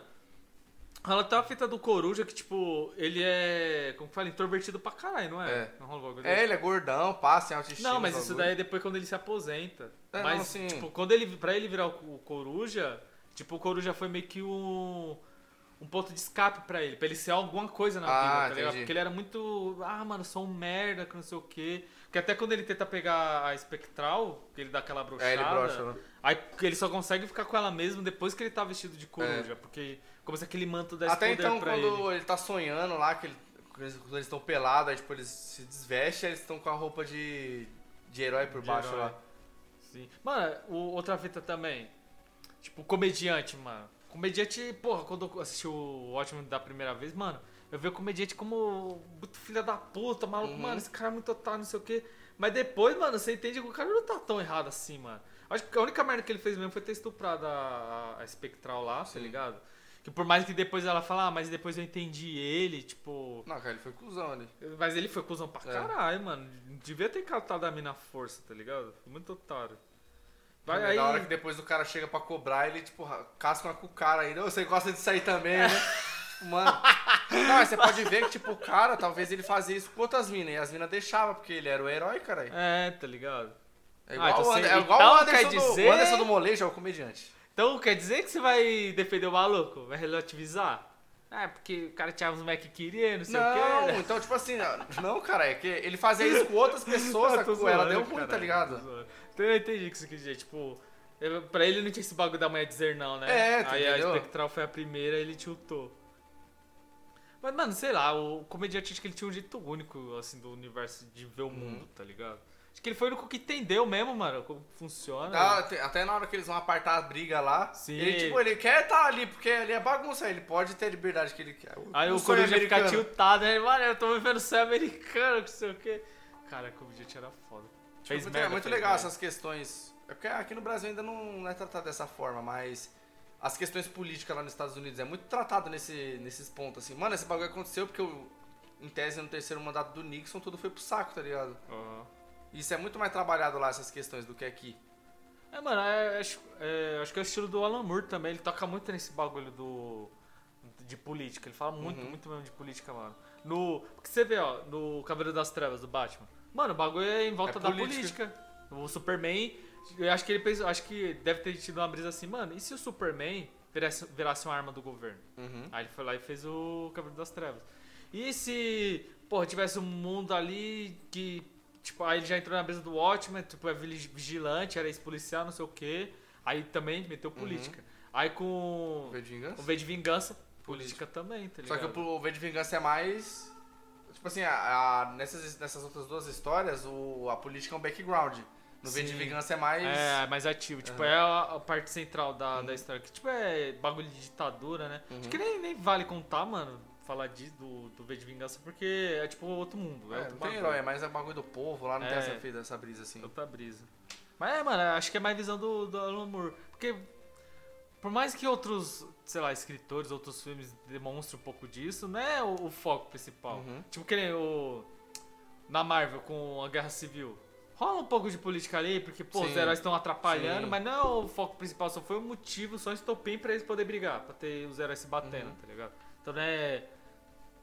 ela tem uma fita do Coruja que, tipo, ele é, como que fala, introvertido pra caralho, não é? É. Não o É, ele é gordão, passa em autoestima. Não, mas isso daí é depois quando ele se aposenta. É, mas, não, sim. tipo, quando ele, pra ele virar o, o Coruja, tipo, o Coruja foi meio que um, um ponto de escape pra ele, pra ele ser alguma coisa na Ah, vida, tá ligado? Porque ele era muito, ah, mano, sou um merda, que não sei o quê. Que até quando ele tenta pegar a Espectral, que ele dá aquela brochada, É, ele brocha, né? aí ele só consegue ficar com ela mesmo depois que ele tá vestido de Coruja, porque começa aquele manto desse Até então, quando ele. ele. tá sonhando lá, que ele- quando eles- quando eles estão pelados, aí tipo, eles se desvestem, eles estão com a roupa de, de herói por De baixo herói. lá. Sim. Mano, o- outra fita também. Tipo, comediante, mano. Comediante, porra, quando eu assisti o Watchmen da primeira vez, mano, eu vi o comediante como muito filha da puta, maluco, Uhum. mano, esse cara é muito otário, não sei o quê. Mas depois, mano, você entende que o cara não tá tão errado assim, mano. Acho que a única merda que ele fez mesmo foi ter estuprado a, a espectral lá, tá Sim. ligado? Que por mais que depois ela fala, ah, mas depois eu entendi ele, tipo. Não, cara, ele foi cuzão ali. Mas ele foi cuzão pra É. caralho, mano. Devia ter catado a mina à força, tá ligado? Foi muito otário. Vai é aí. da hora que depois o cara chega pra cobrar, ele, tipo, casca com o cara ainda. Ô, Você gosta disso aí também, né? Mano. Não, mas você pode ver que, tipo, o cara, talvez ele fazia isso com outras minas. E as minas deixavam, porque ele era o herói, cara. É, tá ligado? É igual, Ah, então o, você- é igual então o Anderson, quer do, dizer- o Anderson do Molejo, é o comediante. Então quer dizer que você vai defender o maluco? Vai relativizar? Ah, porque o cara tinha uns Mac que queria, não sei o Não, quê. então, tipo assim, não, cara, é que ele fazia isso com outras pessoas, com ela zoando, deu ruim, caralho, tá ligado? Então eu entendi o que você quis dizer. Tipo, pra ele não tinha esse bagulho da mulher dizer não, né? É, Aí a entendeu? espectral foi a primeira ele tiltou. Mas, mano, sei lá, o comediante acho que ele tinha um jeito único, assim, do universo de ver o mundo, Uhum. tá ligado? Acho que ele foi o único que entendeu mesmo, mano, como funciona. Tá, até- até na hora que eles vão apartar a briga lá, Sim. ele, tipo, ele quer estar ali, porque ali é bagunça, ele pode ter a liberdade que ele quer. Aí o sonho coruja fica americano. tiltado, né? Mano, eu tô vivendo céu americano, não sei o quê. Cara, o comediante era foda. Tipo, Fez muito, merda, é muito fez legal merda. essas questões. É porque aqui no Brasil ainda não é tratado dessa forma, mas as questões políticas lá nos Estados Unidos é muito tratado nesse, nesses pontos, assim. Mano, esse bagulho aconteceu porque, o- em tese, no terceiro mandato do Nixon, tudo foi pro saco, tá ligado? Aham. Isso é muito mais trabalhado lá, essas questões, do que aqui. É, mano, é, acho, é, acho que é o estilo do Alan Moore também. Ele toca muito nesse bagulho do. de política. Ele fala muito, Uhum. muito mesmo de política, mano. No. Porque você vê, ó, no Cavaleiro das Trevas do Batman. Mano, o bagulho é em volta É da política. política. O Superman. Eu acho que ele pensou, acho que deve ter tido uma brisa assim, mano, e se o Superman virasse, virasse uma arma do governo? Uhum. Aí ele foi lá e fez o Cavaleiro das Trevas. E se, porra, tivesse um mundo ali que, tipo, aí ele já entrou na brisa do Watchmen, tipo, é vigi- vigilante, era ex-policial, não sei o quê. Aí também meteu política. Aí com V de o Vingança? V de Vingança, política também, tá Só ligado? que o V de Vingança é mais. Tipo assim, a, a- nessas, nessas outras duas histórias, o, a política é um background. No V de. Vingança é mais. É, mais ativo. Tipo, Aham. é a, a parte central da, da história. Que, tipo, é bagulho de ditadura, né? Acho que nem, nem vale contar, mano, falar disso, do, do V de Vingança, porque é, tipo, outro mundo. É, É, outro não tem bagulho. herói, é mais a bagulho do povo lá, não tem É. essa, feita, essa brisa assim. Outra brisa. Mas é, mano, acho que é mais visão do, do Alan Moore. Porque, por mais que outros, sei lá, escritores, outros filmes demonstrem um pouco disso, não é o, o foco principal. Uhum. Tipo, que nem o. Na Marvel com a Guerra Civil. Rola um pouco de política ali, porque, pô, os Sim. heróis estão atrapalhando, Sim. mas não é o foco principal, só foi o motivo, só um estopim pra eles poderem brigar, pra ter os heróis se batendo, Uhum. tá ligado? Então não é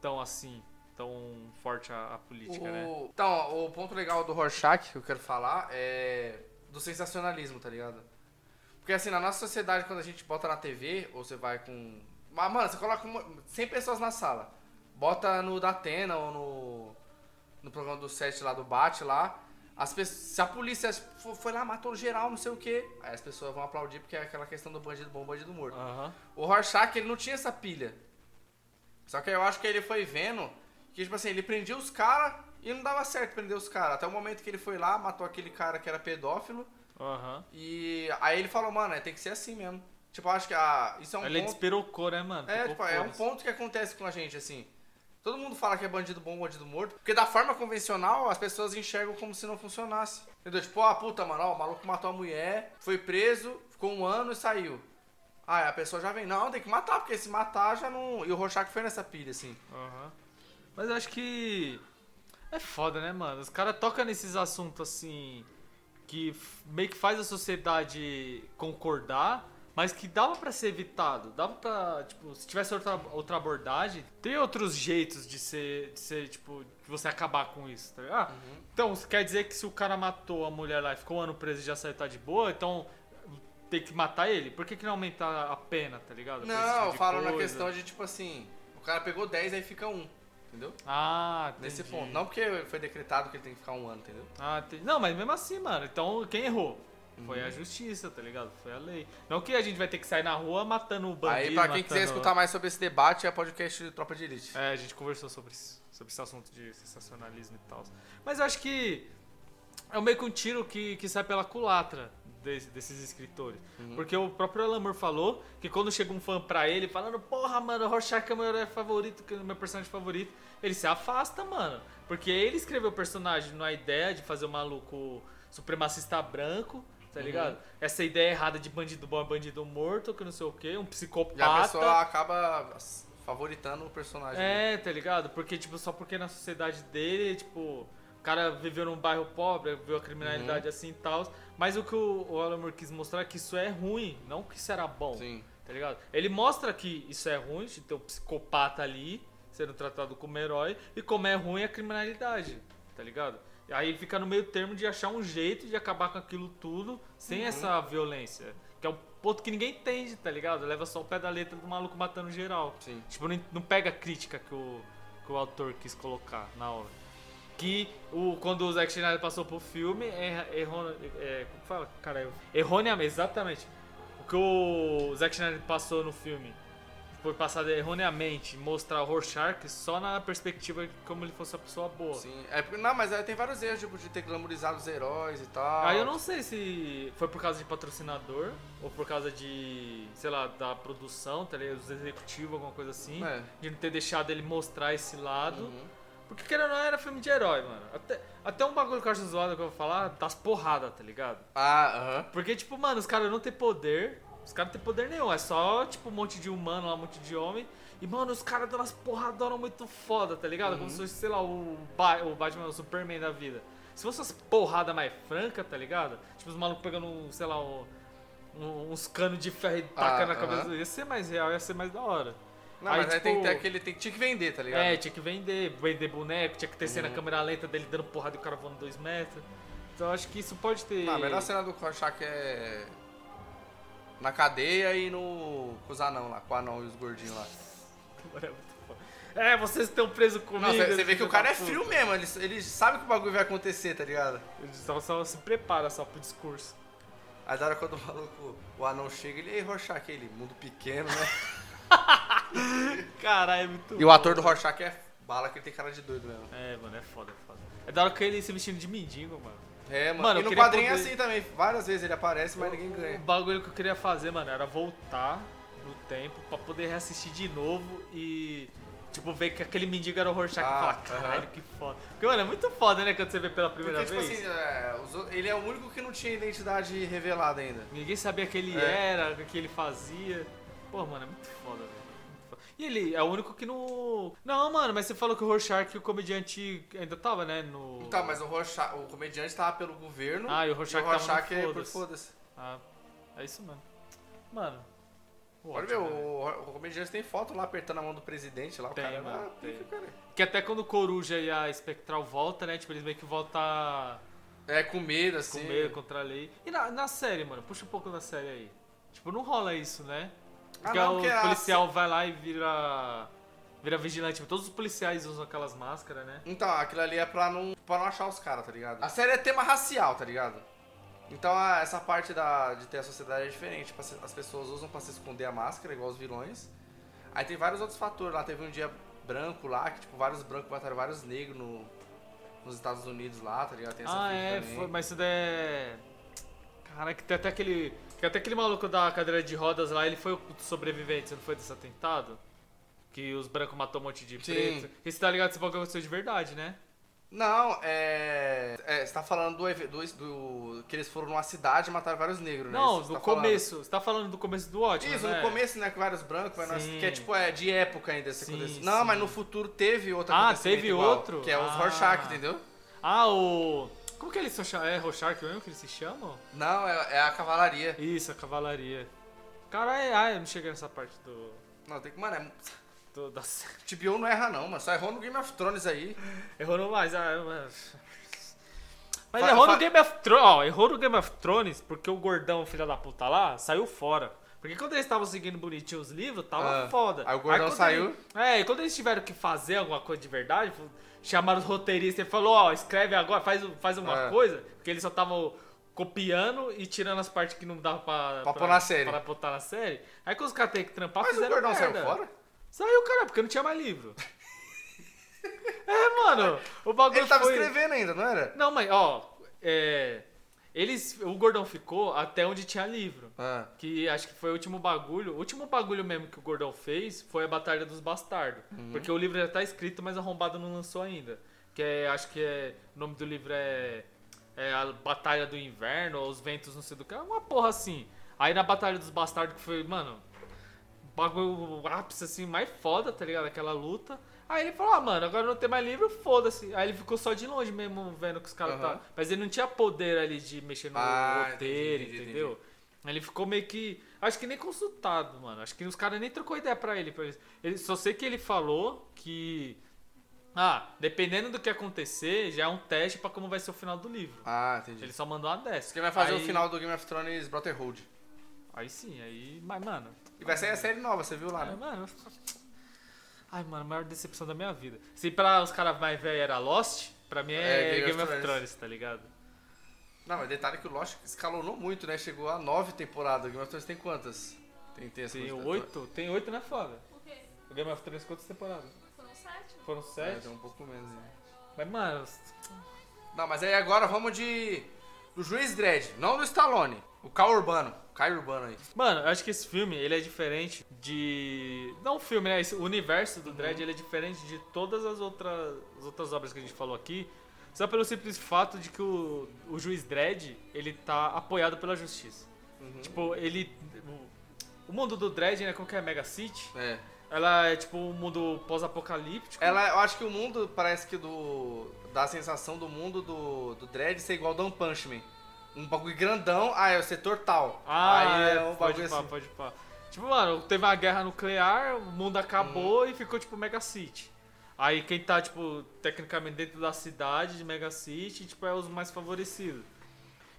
tão assim, tão forte a, a política, né? O- Então, o ponto legal do Rorschach que eu quero falar é do sensacionalismo, tá ligado? Porque assim, na nossa sociedade, quando a gente bota na TV, ou você vai com. Mas, mano, você coloca uma- 100 pessoas na sala. Bota no Datena ou no. No programa do set lá do Bate lá. As pessoas, se a polícia fo- foi lá, matou geral, não sei o que, aí as pessoas vão aplaudir porque é aquela questão do bandido bom, bandido morto. Aham. O Rorschach, ele não tinha essa pilha. Só que eu acho que ele foi vendo que, tipo assim, ele prendia os caras e não dava certo prender os caras. Até o momento que ele foi lá, matou aquele cara que era pedófilo. Aham. E aí ele falou, mano, é, tem que ser assim mesmo. Tipo, eu acho que a, isso é um Ele ponto... despirocou, né, mano? É, tipo, é um ponto que acontece com a gente, assim. Todo mundo fala que é bandido bom, bandido morto. Porque da forma convencional, as pessoas enxergam como se não funcionasse. Entendeu? Tipo, ah, puta, mano, ó, o maluco matou a mulher, foi preso, ficou um ano e saiu. Ah, a pessoa já vem, não, tem que matar, porque se matar já não. E o Rorschach foi nessa pilha, assim. Aham. Mas eu acho que. É foda, né, mano? Os caras tocam nesses assuntos assim. Que meio que faz a sociedade concordar, mas que dava pra ser evitado. Dava pra. Tipo, se tivesse outra, outra abordagem, tem outros jeitos de ser, de ser, tipo, de você acabar com isso, tá ligado? Ah, Então, isso quer dizer que se o cara matou a mulher lá e ficou um ano preso e já saiu tá de boa, então tem que matar ele? Por que, que não aumenta a pena, tá ligado? Não, tipo falo na questão de, tipo assim, o cara pegou 10, aí fica um. Entendeu? Ah, Nesse entendi. ponto. Não porque foi decretado que ele tem que ficar um ano, entendeu? Ah, entendi. Não, mas mesmo assim, mano. Então, quem errou? Foi a justiça, tá ligado? Foi a lei. Não que a gente vai ter que sair na rua matando o bandido. aí, pra quem quiser matando- escutar mais sobre esse debate, é podcast Tropa de Elite. É, a gente conversou sobre isso, sobre esse assunto de sensacionalismo e tal. Mas eu acho que é meio que um tiro que, que sai pela culatra desse- desses escritores. Uhum. Porque o próprio Alan Moore falou que quando chega um fã pra ele falando, porra, mano, Rorschach é o meu herói favorito, que é o meu personagem favorito, ele se afasta, mano. Porque ele escreveu o personagem na ideia de fazer o maluco supremacista branco, tá Uhum. ligado? Essa ideia errada de bandido bom é bandido morto, que não sei o quê, um E a psicopata. pessoa acaba favoritando o personagem. É, tá ligado? Porque, tipo, só porque na sociedade dele, tipo, o cara viveu num bairro pobre, viu a Uhum. criminalidade assim e tal. Mas o que o, o Alan Moore quis mostrar é que isso é ruim, não que isso era bom. Sim. Tá ligado? Ele mostra que isso é ruim, de ter um psicopata ali, sendo tratado como herói, e como é ruim a criminalidade, tá ligado? Aí fica no meio termo de achar um jeito de acabar com aquilo tudo sem Uhum. essa violência. Que é um ponto que ninguém entende, tá ligado? Leva só o pé da letra do maluco matando geral. Sim. Tipo, não, não pega a crítica que o, que o autor quis colocar na obra. Que o, quando o Zack Snyder passou pro filme, é, erro, é, como fala? Cara, erroneamente, exatamente. O que o Zack Snyder passou no filme foi passado erroneamente mostrar o Rorschach só na perspectiva como ele fosse uma pessoa boa. Sim. É, porque- não, mas aí tem vários erros, tipo, de ter glamorizado os heróis e tal. Aí eu não sei se foi por causa de patrocinador ou por causa de, sei lá, da produção, tá ligado? Dos executivos, alguma coisa assim. É. De não ter deixado ele mostrar esse lado. Uhum. Porque querendo ou não era filme de herói, mano. Até, até um bagulho que eu acho zoado que eu vou falar, das porradas, tá ligado? Ah, aham. Porque, tipo, mano, os caras não tem poder. Os caras não tem poder nenhum. É só, tipo, um monte de humano lá, um monte de homem. E, mano, os caras dão umas porradonas muito foda, tá ligado? Como se fosse, sei lá, o, ba o Batman, o Superman da vida. Se fosse umas porradas mais francas, tá ligado? Tipo, os malucos pegando, sei lá, um- um- uns canos de ferro e tacando na aham. cabeça. Ia ser mais real, ia ser mais da hora. Não, Aí, mas aí tem que tipo, ter aquele. Tem, tinha que vender, tá ligado? É, tinha que vender, vender boneco, tinha que ter cena Uhum. câmera lenta dele dando porrada e o cara voando dois metros. Então acho que isso pode ter. Não, a melhor cena do Rorschach é. Na cadeia e no. com os anão lá, com o anão e os gordinhos lá. É. É, vocês estão presos comigo. Não, você vê que o cara é puta. frio mesmo, ele, ele sabe que o bagulho vai acontecer, tá ligado? Ele só, só se prepara só pro discurso. Aí da hora quando o maluco, o anão chega, ele, ei, Rorschach, ele, mundo pequeno, né? Caralho, é muito E o ator do Rorschach é bala, que ele tem cara de doido mesmo. É, mano, é foda, é foda. É da hora que ele se vestindo de mendigo, mano. É, mano. Mano, e no quadrinho é poder- assim também, várias vezes ele aparece, mas ninguém O ganha. bagulho que eu queria fazer, mano, era voltar no tempo pra poder reassistir de novo e. Tipo, ver que aquele mendigo era o Rorschach e Ah, falar, aham. caralho, que foda. Porque, mano, é muito foda, né, quando você vê pela primeira Porque, tipo vez. assim, é, os ele é o único que não tinha identidade revelada ainda. Ninguém sabia quem ele É. era, o que ele fazia. Pô, mano, é muito foda, velho. E ele é o único que não. Não, mano, mas você falou que o Rorschach, o comediante, ainda tava, né? No. Então, mas o, Rorschach, o comediante tava pelo governo. Ah, e o Rorschach o tava no Rorschach é por foda-se. Ah, é isso mesmo. Mano. Olha, meu, né? o, o comediante tem foto lá apertando a mão do presidente lá, o Tem, cara. mano, ah, tem. cara. Que até quando o Coruja e a Spectral volta, né? Tipo, eles meio que voltam É, com medo, com assim. medo contra a lei. E na, na série, mano, puxa um pouco da série aí. Tipo, não rola isso, né? Porque não, o a- policial vai lá e vira. Vira vigilante. Tipo, Todos os policiais usam aquelas máscaras, né? Então, aquilo ali é pra não, pra não achar os caras, tá ligado? A série é tema racial, tá ligado? Então, a- essa parte da, de ter a sociedade é diferente. As pessoas usam pra se esconder a máscara, igual os vilões. Aí tem vários outros fatores. Lá teve um dia branco lá, que tipo, vários brancos mataram vários negros no, nos Estados Unidos lá, tá ligado? Tem essa Ah, é, foi- mas isso daí é. Caraca, tem até aquele. Que até aquele maluco da cadeira de rodas lá, ele foi o sobrevivente, não foi desse atentado? Que os brancos matou um monte de Sim. preto. E você tá ligado que esse bagulho aconteceu de verdade, né? Não, é. é, você tá falando do, do, do- que eles foram numa cidade e mataram vários negros, né? Não, Isso no você tá falando. começo. Você tá falando do começo do ótimo, Isso, né? no começo, né, com vários brancos, mas nós- Sim. que é tipo, é de época ainda esse Sim, acontecimento. Não, sim. mas no futuro teve outro Ah, teve igual, outro? Que é os Ah. Rorschach, entendeu? Ah, o. Como que eles são chamados? É Rorschach mesmo que eles se chamam? Não, é, é a cavalaria. Isso, a cavalaria. Caralho, ah, eu não cheguei nessa parte do. Não, tem que, mano, é, do da. TBO não erra não, mano. Só errou no Game of Thrones aí. Errou no mais, ah, mas. Mas Fa- errou no Game of Thrones, ó, errou no Game of Thrones porque o gordão, filho da puta lá, saiu fora. Porque quando eles estavam seguindo bonitinho os livros, tava Ah, foda. aí o gordão quando saiu. ele- é, e quando eles tiveram que fazer alguma coisa de verdade, chamaram os roteiristas e falou, ó, escreve agora, faz, faz uma É. coisa, porque eles só estavam copiando e tirando as partes que não dava pra, Pra pôr na série. Pra botar na série. Aí quando os caras têm que trampar, Mas o fizeram gordão saiu fora? Saiu, cara, porque não tinha mais livro. é, mano, o bagulho Ele tava foi... escrevendo ainda, não era? Não, mas, ó, é... Eles, o Gordão ficou até onde tinha livro. Ah, Que acho que foi o último bagulho. O último bagulho mesmo que o Gordão fez foi a Batalha dos Bastardos. Uhum. Porque o livro já tá escrito, mas a Arrombado não lançou ainda. Que é, acho que é. O nome do livro é. é, a Batalha do Inverno, ou os ventos não sei do que, uma porra assim. Aí na Batalha dos Bastardos, que foi, mano, bagulho, o ápice assim, mais foda, tá ligado? Aquela luta. Aí ele falou, ah, mano, agora não tem mais livro, foda-se. Aí ele ficou só de longe mesmo, vendo que os caras Aham. tá. Mas ele não tinha poder ali de mexer no Ah, roteiro, entendi, entendi, entendeu? Aí Ele ficou meio que. Acho que nem consultado, mano. Acho que os caras nem trocou ideia pra ele. pra ele. ele. Só sei que ele falou que. Ah, dependendo do que acontecer, já é um teste pra como vai ser o final do livro. Ah, entendi. Ele só mandou uma dessa. Quem vai fazer Aí- o final do Game of Thrones Brotherhood. Aí sim, aí. Mas, mano. E vai sair a série nova, você viu lá, né? mano. Ai, mano, a maior decepção da minha vida. Se pra os caras mais velhos era Lost, pra mim é, Game, of Thrones. tá ligado? Não, mas detalhe que o Lost escalonou muito, né? Chegou a nove temporadas. O Game of Thrones tem quantas? Tem, tem, Tem quantidade? oito? Tem oito, né, foda? O quê? O Game of Thrones quantas temporadas? Foram sete? Foram É, sete? tem um pouco menos. né? Mas, mano, Não, mas aí agora vamos de. Do Juiz Dredd, não do Stallone. O Caio Urbano. Caio Urbano aí. Mano, eu acho que esse filme, ele é diferente de... Não o filme, né? Esse- o universo do Dredd, ele é diferente de todas as outras, as outras obras que a gente falou aqui. Só pelo simples fato de que o, o juiz Dredd, ele tá apoiado pela justiça. Tipo, ele... O, o mundo do Dredd, né? Como que é? Mega City? É. Ela é tipo um mundo pós-apocalíptico. Ela, eu acho que o mundo parece que do. dá a sensação do mundo do, do Dredd ser igual ao One Punch Man. Um bagulho grandão, ah, é o setor tal. Ah, aí é, é um pode pá, assim. pode pá. Tipo, mano, teve uma guerra nuclear, o mundo acabou Uhum. e ficou tipo Mega City. Aí quem tá, tipo, tecnicamente dentro da cidade de Mega City, tipo, é os mais favorecidos.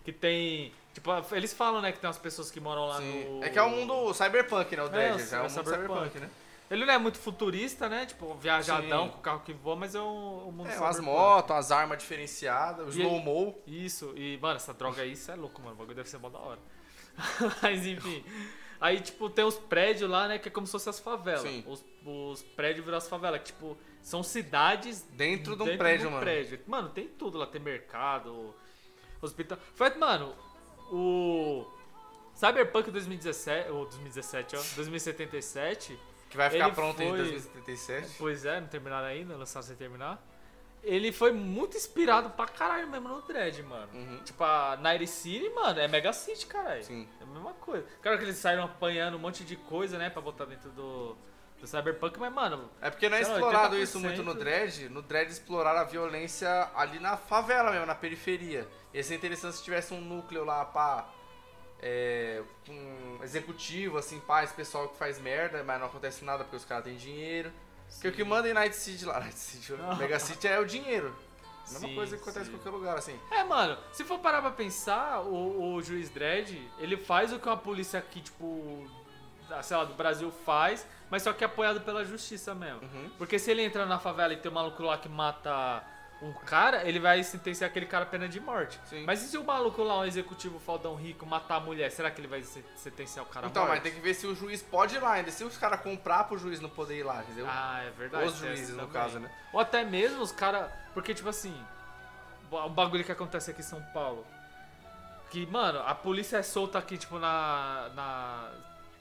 Que tem. Tipo, eles falam, né, que tem umas pessoas que moram lá Sim. no. É que é o mundo cyberpunk, né? O Dredd. É, é é o mundo cyberpunk. cyberpunk, né? Ele não é muito futurista, né? Tipo, viajadão Sim. com o carro que voa, mas é um, um mundo É, cyberpunk. motos, as armas diferenciadas, E- slow-mo. Isso, e, mano, essa droga aí, isso é louco, mano. O bagulho deve ser mó da hora. Mas, enfim. Aí, tipo, tem os prédios lá, né? Que é como se fossem as favelas. Sim. Os, os prédios viram as favelas. Que, tipo, são cidades Dentro de um dentro prédio, de um mano. prédio. Mano, tem tudo lá. Tem mercado, hospital. Foi, mano, o Cyberpunk 2017, ou 2017, ó, 2077... Que vai ficar Ele pronto em foi- 2077. Pois é, não terminaram ainda, lançaram sem terminar. Ele foi muito inspirado pra caralho mesmo no Dread, mano. Uhum. Tipo, a Night City, mano, é Mega City, caralho. Sim. É a mesma coisa. Claro que eles saíram apanhando um monte de coisa, né, pra botar dentro do, do Cyberpunk, mas, mano, É porque não é explorado 80%. isso muito no Dredd. No Dredd exploraram a violência ali na favela mesmo, na periferia. Ia ser interessante se tivesse um núcleo lá, pá. É, um executivo, assim, pá, esse pessoal que faz merda, mas não acontece nada porque os caras têm dinheiro. Porque o que manda em Night City lá, Night City. Mega City é o dinheiro. Mesma Sim, coisa que acontece sim. em qualquer lugar, assim. É, mano, se for parar pra pensar, o, o juiz Dredd, ele faz o que uma polícia aqui, tipo, sei lá, do Brasil faz, mas só que é apoiado pela justiça mesmo. Uhum. Porque se ele entra na favela e tem um maluco lá que mata um cara, ele vai sentenciar aquele cara a pena de morte. Sim. Mas e se o maluco lá, um executivo faldão rico, matar a mulher, será que ele vai se- sentenciar o cara Então, a morte? mas tem que ver se o juiz pode ir lá ainda. Se os caras comprar pro juiz não poder ir lá, entendeu? Ah, é verdade. Os juízes, no também. caso, né? Ou até mesmo os caras. Porque, tipo assim. O bagulho que acontece aqui em São Paulo. Que, mano, a polícia é solta aqui, tipo, na. na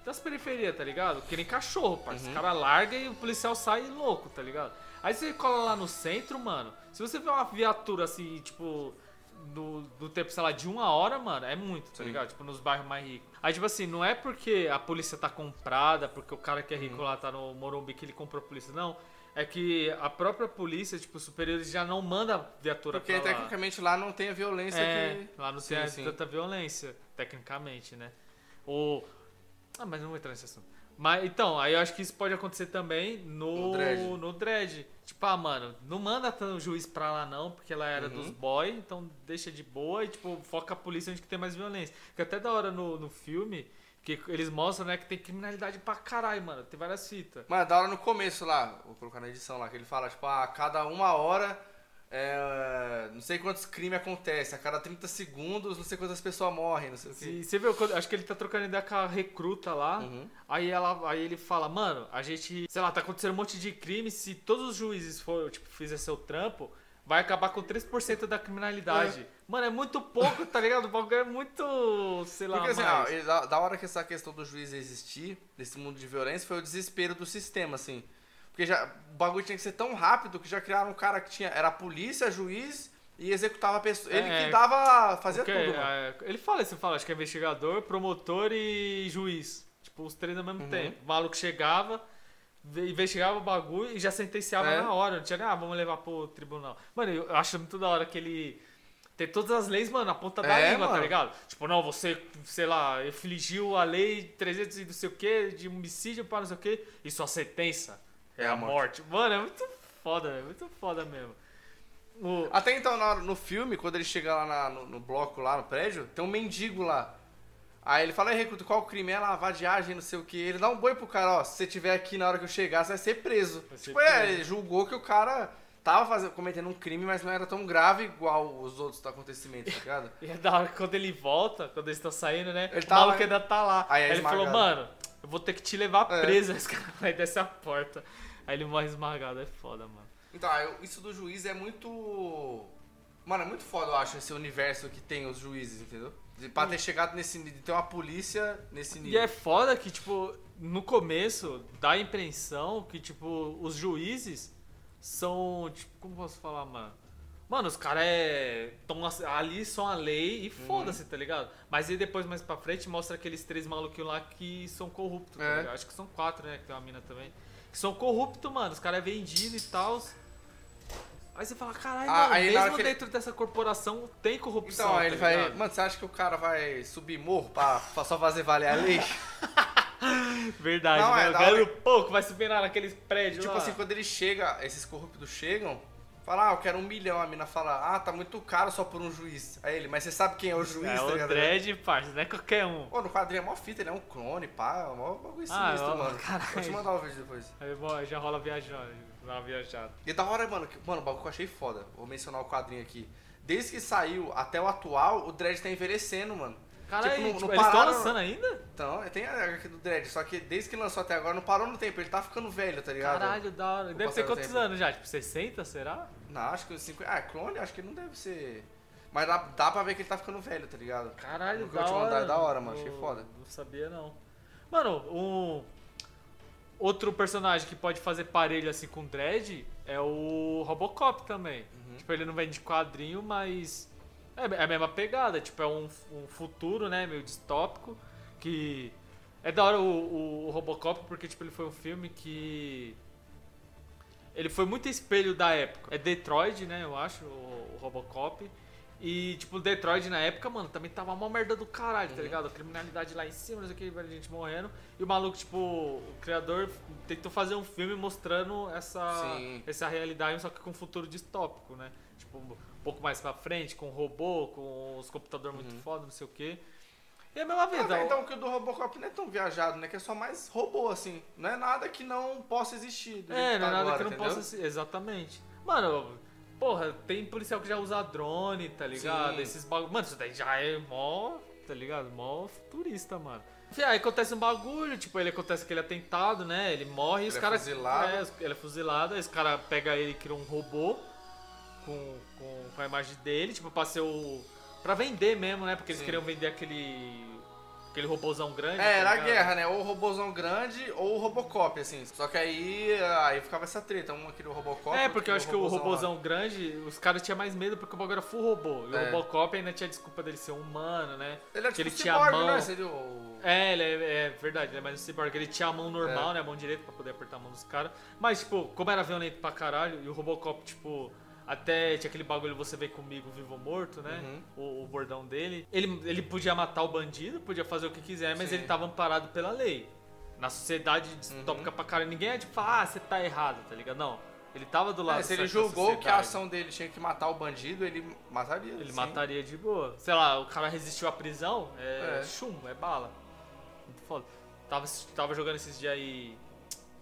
das periferias, tá ligado? Que nem cachorro, parceiro. Uhum. Os caras largam e o policial sai louco, tá ligado? Aí você cola lá no centro, mano. Se você vê uma viatura assim, tipo. No, do tempo, sei lá, de uma hora, mano, é muito, tá Sim. ligado? Tipo, nos bairros mais ricos. Aí, tipo assim, não é porque a polícia tá comprada, porque o cara que é rico Uhum. lá tá no Morumbi que ele comprou a polícia, não. É que a própria polícia, tipo, superiores já não manda viatura Porque pra lá. tecnicamente lá não tem a violência É, que. lá não Sim, tem sim. tanta violência, tecnicamente, né? Ou... Ah, mas não vou entrar nesse assunto. Mas, então, aí eu acho que isso pode acontecer também no, No Dredd. no Dredd. Tipo, ah, mano, não manda tanto juiz pra lá não, porque ela era Uhum. dos boy, então deixa de boa e, tipo, foca a polícia onde que tem mais violência. Que até da hora no, no filme, que eles mostram, né, que tem criminalidade pra caralho, mano. Tem várias fitas. Mano, da hora no começo lá, vou colocar na edição lá, que ele fala, tipo, a cada uma hora, é, não sei quantos crimes acontecem, a cada 30 segundos, não sei quantas pessoas morrem, não sei o quê. Se, você viu, acho que ele tá trocando ideia com a recruta lá. Uhum. Aí, ela, aí ele fala, mano, a gente, sei lá, tá acontecendo um monte de crime, se todos os juízes for, tipo, fizer seu trampo, vai acabar com 3% da criminalidade. Mano, é muito pouco, tá ligado? O bagulho é muito, sei lá, Porque assim, mais. ele- da, da hora que essa questão do juiz existir, desse mundo de violência, foi o desespero do sistema, assim. Porque já, o bagulho tinha que ser tão rápido que já criaram um cara que tinha, era polícia, juiz e executava a pessoa. Ele É, que dava. fazia Porque, tudo, mano. é, ele fala isso, fala, acho que é investigador, promotor e juiz. Tipo, os três ao mesmo Uhum. tempo. O maluco chegava, ve- investigava o bagulho e já sentenciava É. na hora. Não tinha nem, ah, vamos levar pro tribunal. Mano, eu acho muito da hora que ele tem todas as leis, mano, na ponta da É, língua, tá mano. ligado? Tipo, não, você, sei lá, infligiu a lei 300 e não sei o que, de homicídio para não sei o que, e sua sentença é, a morte. Mano, é muito foda, é muito foda mesmo. O- Até então, hora- no filme, quando ele chega lá na- no, no bloco, lá no prédio, tem um mendigo lá. Aí ele fala, "Ei, recruta, qual o crime? É lá, vadiagem, não sei o que. Ele dá um boi pro cara, ó, se você tiver aqui na hora que eu chegar, você vai ser preso. Vai ser tipo, é, preso. ele julgou que o cara tava fazendo, cometendo um crime, mas não era tão grave igual os outros acontecimentos, tá ligado? E é da hora que quando ele volta, quando eles estão saindo, né? Ele o tá maluco lá- ainda tá lá. Aí é Aí ele falou, esmagado. mano, eu vou ter que te levar É. preso. Aí Esse cara vai descer a porta. Aí ele morre esmagado, é foda, mano. Então, isso do juiz é muito. Mano, é muito foda, eu acho, esse universo que tem os juízes, entendeu? De, pra ter chegado nesse nível, de ter uma polícia nesse E nível. é foda que, tipo, no começo dá a impressão que, tipo, os juízes são, tipo, como posso falar, mano? Mano, os caras é. Tão ali são a lei e Uhum. foda-se, tá ligado? Mas aí depois, mais pra frente, mostra aqueles três maluquinhos lá que são corruptos, tá É. ligado? Acho que são quatro, né? Que tem uma mina também. Que são corruptos, mano. Os caras é vendido e tal. Aí você fala, caralho, Ah, mano, mesmo que ele- dentro dessa corporação tem corrupção. Então, aí ele tá vai. Mano, você acha que o cara vai subir morro pra, pra só fazer valer a lei? Verdade, Não, né? é cara hora- pouco vai subir lá naqueles prédios tipo lá. assim, quando ele chega, esses corruptos chegam, fala, ah, eu quero um milhão. A mina fala, ah, tá muito caro só por um juiz. Aí ele, mas você sabe quem é o juiz, É tá o ligado? Dredd, parça, não é qualquer um. Pô, no quadrinho é mó fita, ele é um clone, pá, é um mó bagulho Ah, sinistro, ó, mano. caralho. Vou te mandar o vídeo depois. Aí bom, já rola viajando, uma viajada. E da hora, mano, que, mano, o bagulho que eu achei foda. Vou mencionar o quadrinho aqui. Desde que saiu até o atual, o Dredd tá envelhecendo, mano. Caralho, Tipo, não- tipo, não eles estão lançando ainda? Então, tem a HQ do Dredd, só que desde que lançou até agora não parou no tempo, ele tá ficando velho, tá ligado? Caralho, da hora. Deve ter do quantos tempo. anos já? Tipo, 60, será? Não, acho que os 50. Ah, clone, acho que não deve ser. Mas dá, dá pra ver que ele tá ficando velho, tá ligado? Caralho, da te hora. mandar é da hora, mano, achei foda. Não sabia, não. Mano, um... Outro personagem que pode fazer parelho assim com o Dredd é o Robocop também. Uhum. Tipo, ele não vem de quadrinho, mas é é a mesma pegada. Tipo, é um, um futuro, né, meio distópico, que... É da hora o, o- o Robocop porque, tipo, ele foi um filme que... Ele foi muito espelho da época. É Detroit, né, eu acho, o, o Robocop. E, tipo, Detroit na época, mano, também tava uma merda do caralho, tá Uhum. ligado? A criminalidade lá em cima, não sei o que, velho, gente morrendo. E o maluco, tipo, o criador tentou fazer um filme mostrando essa, Sim. essa realidade, só que com um futuro distópico, né? Tipo, pouco mais pra frente, com robô, com os computadores muito Uhum. foda, não sei o que. E é a mesma Ah, vida. velho, então que o do Robocop não é tão viajado, né? Que é só mais robô, assim. Não é nada que não possa existir. É, não é tá nada agora, que não entendeu? possa ser. Exatamente. Mano, porra, tem policial que já usa drone, tá ligado? Sim. Esses bagulho. Mano, isso daí já é mó, tá ligado? Mó futurista, mano. Enfim, aí acontece um bagulho, tipo, ele acontece aquele atentado, né? Ele morre e os Ele é caras. fuzilado. É, ele é fuzilado, aí os caras pegam ele e criam um robô com, com, com a imagem dele, tipo, pra ser o. Pra vender mesmo, né? Porque eles Sim. queriam vender aquele. aquele robôzão grande. É, era tá a ligado? guerra, né? Ou o robôzão grande ou o Robocop, assim. Só que aí, aí ficava essa treta. Um o Robocop. É, porque eu acho que o robôzão lá. grande, os caras tinham mais medo porque o bagulho era full robô. E É. o Robocop ainda tinha a desculpa dele ser humano, né? Ele é que tipo ele tinha a cyborg, mão. né? Seria o... É, ele é, é verdade, ele é mais um cyborg. Ele tinha a mão normal, né? A mão direita pra poder apertar a mão dos caras. Mas, tipo, como era violento pra caralho, e o Robocop, tipo, até tinha aquele bagulho você vem comigo vivo ou morto, né? Uhum. O, o bordão dele. Ele, ele podia matar o bandido, podia fazer o que quiser, mas Sim. ele tava amparado pela lei. Na sociedade distópica Uhum. pra caralho, ninguém é tipo, falar, ah, você tá errado, tá ligado? Não. Ele tava do lado É, se ele julgou que a ação dele tinha que matar o bandido, ele mataria. Ele mataria de boa. Sei lá, o cara resistiu à prisão, é, É. chumbo, é bala. Muito foda. Tava, tava jogando esses dias aí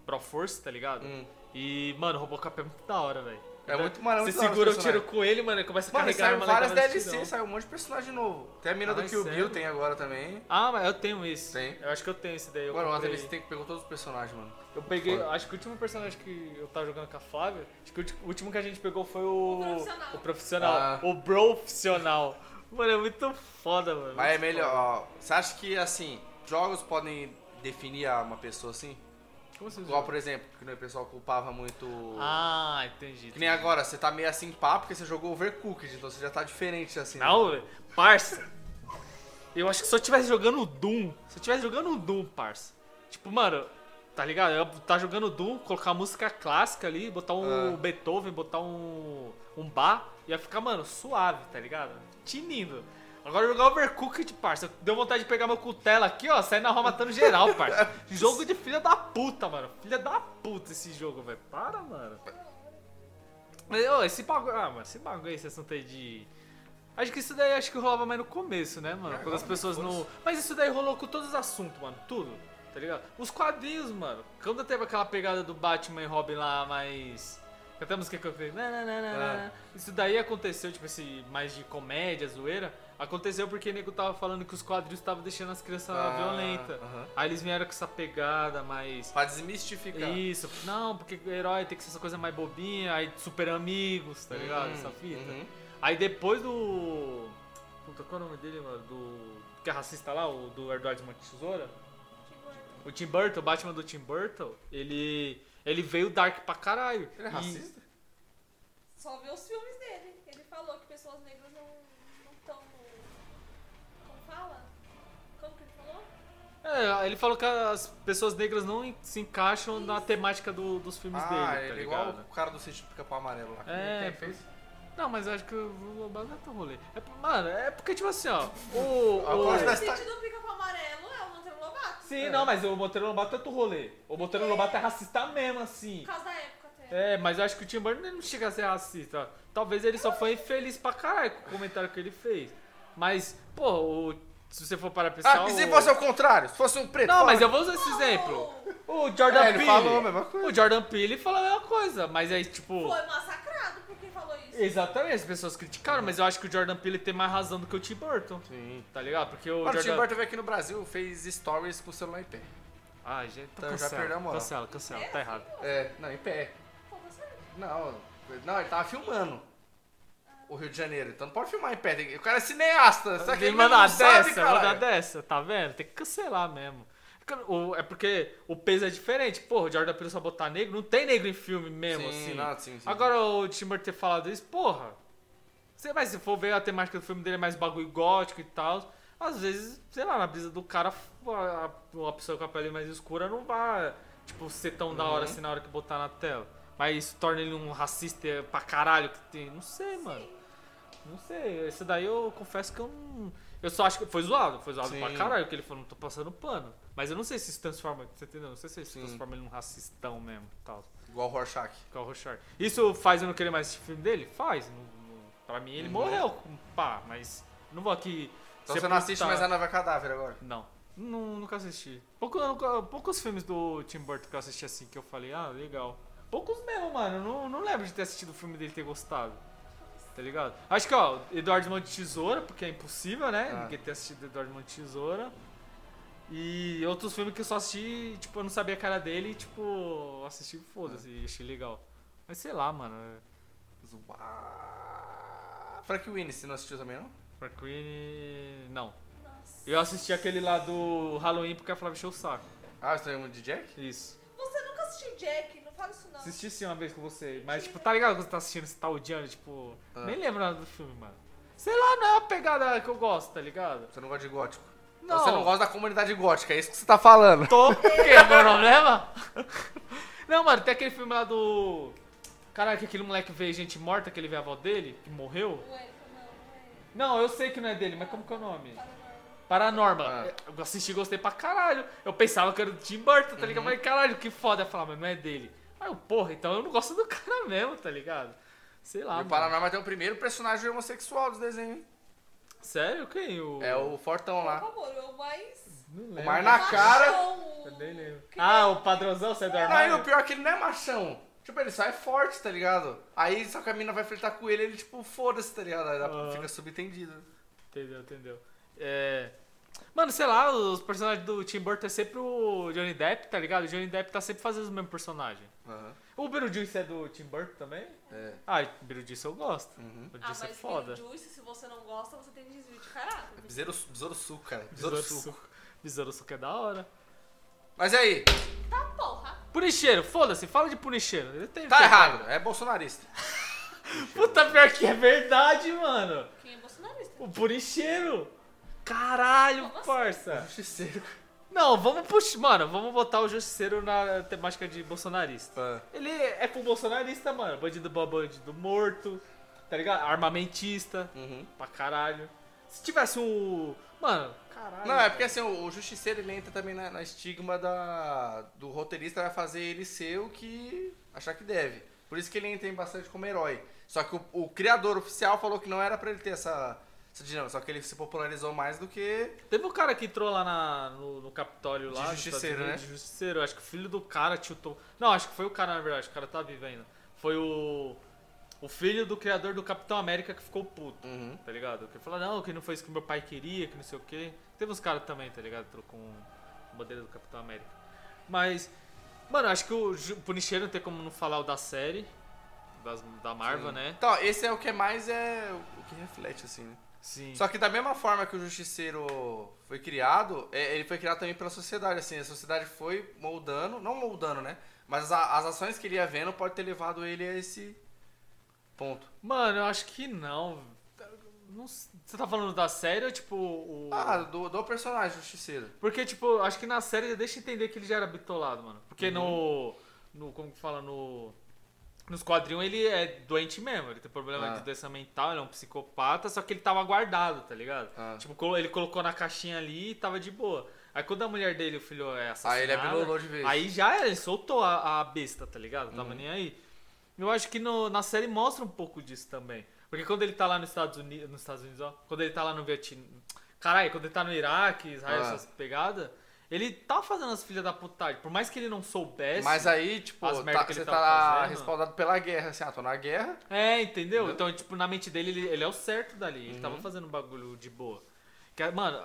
Pro Force, tá ligado? Hum. E, mano, o Robocop é muito da hora, velho. É muito, é Você segura o tiro com ele, mano, ele começa a Mano, carregar saiu várias DLC, saiu um monte de personagem novo. Tem a mina Ah, do é Kill? Bill, tem agora também. Ah, mas eu tenho esse. Tem? Eu acho que eu tenho esse daí. Mano, uma comprei. DLC tem que pegou todos os personagens, mano. Eu peguei, Foda. acho que o último personagem que eu tava jogando com a Flávia, acho que o último que a gente pegou foi o. O profissional. O profissional. Ah. O profissional. Mano, é muito foda, mano. Mas é melhor, foda. ó. Você acha que, assim, jogos podem definir uma pessoa assim? Como assim? Igual, por exemplo, que o pessoal culpava muito. Ah, entendi. Que nem agora, você tá meio assim pá, porque você jogou Overcooked, então você já tá diferente assim. né? Não, velho. parça. Eu acho que se eu tivesse jogando Doom, se eu tivesse jogando Doom, parça. Tipo, mano, tá ligado? Eu tá jogando Doom, colocar música clássica ali, botar um Ah. Beethoven, botar um um bar, ia ficar, mano, suave, tá ligado? Tinindo. Agora jogar Overcooked, parça. Deu vontade de pegar meu cutela aqui, ó, sair na rua matando geral, parça. jogo de filha da puta, mano. Filha da puta esse jogo, velho. Para, mano. Mas, ô, esse bagulho. Ah, mano, esse bagulho aí, esse assunto aí de. Acho que isso daí acho que rolava mais no começo, né, mano? Quando as pessoas não. Mas isso daí rolou com todos os assuntos, mano. Tudo. Tá ligado? Os quadrinhos, mano. Quando teve aquela pegada do Batman e Robin lá mais. Até a música que eu fiz. É. Isso daí aconteceu, tipo, esse mais de comédia, zoeira. Aconteceu porque o nego tava falando que os quadrinhos estavam deixando as crianças Ah, violentas. aham. Aí eles vieram com essa pegada mais. Pra desmistificar. Isso, não, porque o herói tem que ser essa coisa mais bobinha, aí super amigos, tá ligado? Uhum, essa fita. uhum. Aí depois do. Puta, qual é o nome dele, mano? Do. Que é racista lá, o do Edward Mão de Tesoura? O Tim Burton, o Batman do Tim Burton, ele. Ele veio dark pra caralho. Ele é E- racista? Só vê os filmes dele. Ele falou que pessoas negras não estão. Como fala? Como que ele falou? É, ele falou que as pessoas negras não se encaixam na temática do- dos filmes Ah, dele, tá ele é ligado? igual o cara do sítio do pica-pau amarelo lá. É, Quem fez? Não, mas eu acho que o Lobado não é tão rolê. É, mano, é porque, tipo assim, ó. O. Ah, o- O tá- sítio do pica-pau amarelo é o Monteiro Lobato. Sim, É. não, mas o Monteiro Lobato é outro rolê. O Monteiro É. Lobato é racista mesmo, assim. Por causa da época até. É, mas eu acho que o Tim Burton não chega a ser racista. Talvez ele só foi infeliz pra caralho com o comentário que ele fez. Mas, pô, o- se você for para pensar. Ah, e se o- fosse ao contrário? Se fosse um preto? Não, fala. mas eu vou usar esse exemplo. O Jordan É, ele Peele. falou a mesma coisa. O Jordan Peele falou a mesma coisa, mas aí, tipo. Foi massacrado porque falou isso. Exatamente, as pessoas criticaram, mas eu acho que o Jordan Peele tem mais razão do que o Tim Burton. Sim. Tá ligado? Porque o Mano, o Tim Jordan. Burton veio aqui no Brasil, fez stories com o celular em pé. Ah, gente, Então, já cancela, perdeu a moral. cancela, cancela, tá errado. É, não, em pé. Tá certo. Não, não, ele tava filmando o Rio de Janeiro, então não pode filmar em pé. tem O cara é cineasta, só que ele sabe, dessa, mandar cara. dessa, tá vendo? Tem que cancelar mesmo. O- É porque o peso é diferente. Porra, o Jordan Peele só botar negro, não tem negro em filme mesmo, Sim, assim. não, sim, sim. Agora o Tim Burton ter falado isso, porra. Você vai, se for ver a temática do filme dele é mais bagulho gótico e tal. Às vezes, sei lá, na brisa do cara, a- uma pessoa com a pele mais escura não vai, tipo, ser tão da hora Uhum. assim na hora que botar na tela. Mas isso torna ele um racista pra caralho que tem. Não sei, mano. Não sei. Esse daí eu confesso que eu não. Eu só acho que foi zoado. Foi zoado Sim. pra caralho, que ele falou, não tô passando pano. Mas eu não sei se isso transforma. Você entendeu? Não sei se Sim. transforma ele num racistão mesmo tal. Igual o Rorschach. É o Rorschach. Isso faz eu não querer mais assistir filme dele? Faz. Não- não- pra mim ele Uhum. morreu, pá, mas não vou aqui. Então você não assiste mais a Nova Cadáver agora? Não. Nu- nunca assisti. Pouco, nunca- poucos filmes do Tim Burton que eu assisti assim que eu falei, ah, legal. Poucos mesmo, mano. Não, não lembro de ter assistido o filme dele e ter gostado. Tá ligado? Acho que, ó, Eduardo Mão de Tesoura, porque é impossível, né? Ah. Ninguém ter assistido Eduardo Mão de Tesoura. E outros filmes que eu só assisti, tipo, eu não sabia a cara dele e, tipo, assisti foda-se e achei legal. Mas sei lá, mano. é-. Frank Winnie, você não assistiu também, não? Frank Queen. Não. Nossa. Eu assisti aquele lá do Halloween porque a Flávia encheu o saco. Ah, você lembra de Jack? Isso. Você nunca assistiu Jack, fala isso não. Assisti sim uma vez com você. Mas, tipo, tá ligado quando você tá assistindo, você tá odiando, tipo. Ah. Nem lembro nada do filme, mano. Sei lá, não é a pegada que eu gosto, tá ligado? Você não gosta de gótico? Não. Você não gosta da comunidade gótica, é isso que você tá falando. Tô. que é meu problema? não, mano, tem aquele filme lá do. Caralho, que aquele moleque vê gente morta, que ele vê a avó dele, que morreu. Não é, não, é. Não, eu sei que não é dele, mas como que é o nome? Paranormal. Paranormal. Ah. Eu assisti e gostei pra caralho. Eu pensava que era do Tim Burton, tá ligado? Uhum. Mas caralho, que foda. Eu falava, mas não é dele. Aí eu, porra, então eu não gosto do cara mesmo, tá ligado? Sei lá. e o mano. Paranormal tem o primeiro personagem homossexual dos desenhos, hein? Sério? Quem? O... É o Fortão Por lá. favor, eu mais. Não O. Mar na cara. Machão, Eu nem lembro. que Ah, o padrãozão, sai do Não, e armário? o pior é que ele não é machão. Tipo, ele sai forte, tá ligado? Aí só que a mina vai flertar com ele, ele tipo, foda-se, tá ligado? Aí Aham. fica subentendido. Entendeu, entendeu. É... Mano, sei lá, os personagens do Tim Burton é sempre o Johnny Depp, tá ligado? O Johnny Depp tá sempre fazendo o mesmo personagem. Aham. O Beetlejuice é do Tim Burton também? É. Ah, Beetlejuice eu gosto. Uhum. Ah, Beetlejuice é mas foda. Juice, se você não gosta, você tem desvio de caráter. Besouro, besouro suco, cara. Besouro, Besouro suco. suco. Besouro suco é da hora. Mas e aí? Tá porra. Punicheiro, foda-se, fala de Punicheiro. Ele tem Tá errado, é bolsonarista. Puta, pior que é verdade, mano. Quem é bolsonarista? O Punicheiro. Caralho, Como assim? parça. Justiceiro. Não, vamos puxar. Mano, vamos botar o Justiceiro na temática de bolsonarista. Ah. Ele é pro bolsonarista, mano. Bandido bom, bandido morto. Tá ligado? Armamentista. Uhum. Pra caralho. Se tivesse um. Mano, caralho. Não, é porque assim, o, o justiceiro ele entra também na, na estigma da, do roteirista vai fazer ele ser o que achar que deve. Por isso que ele entra em bastante como herói. Só que o, o criador oficial falou que não era pra ele ter essa, essa dinâmica, só que ele se popularizou mais do que. Teve um cara que entrou lá na- no, no Capitólio De lá. nos justiceiro, Unidos, né? De justiceiro. Acho que o filho do cara tiltou. Não, acho que foi o cara, na verdade. O cara tá vivo ainda. Foi o. O filho do criador do Capitão América que ficou puto. Uhum. Tá ligado? Que falou, não, que não foi isso que meu pai queria, que não sei o quê. Teve uns caras também, tá ligado? Com o modelo do Capitão América. Mas. Mano, acho que o Punisher não tem como não falar o da série. das- da Marvel, Sim. né? Então, esse é o que mais é o que reflete, assim, né? Sim. Só que da mesma forma que o Justiceiro foi criado, é, ele foi criado também pela sociedade, assim, a sociedade foi moldando, não moldando, né? Mas a- as ações que ele ia vendo pode ter levado ele a esse ponto. Mano, eu acho que não. Não Você tá falando da série ou tipo o. Ah, do, do personagem Justiceiro. Porque, tipo, acho que na série deixa entender que ele já era bitolado, mano. Porque no. No. Como que fala? No. Nos quadrinhos ele é doente mesmo, ele tem problema Ah. de doença mental, ele é um psicopata, só que ele tava guardado, tá ligado? Ah. Tipo, ele colocou na caixinha ali e tava de boa. Aí quando a mulher dele, o filho, é assassinado... Aí ele abrilolou de vez. Aí já era, ele soltou a, a besta, tá ligado? Tava Uhum. nem aí. Eu acho que no- na série mostra um pouco disso também. Porque quando ele tá lá nos Estados Unidos, nos Estados Unidos, ó, quando ele tá lá no Vietnã, caralho, quando ele tá no Iraque, Israel, Ah. essas pegadas, ele tá fazendo as filhas da putagem. Por mais que ele não soubesse. Mas aí, tipo, tá- ele você tá fazendo. respaldado pela guerra, assim, ah, tô na guerra. É, entendeu? Então, tipo, na mente dele, ele, ele é o certo dali. Ele Uhum. tava fazendo um bagulho de boa. Que, é, mano,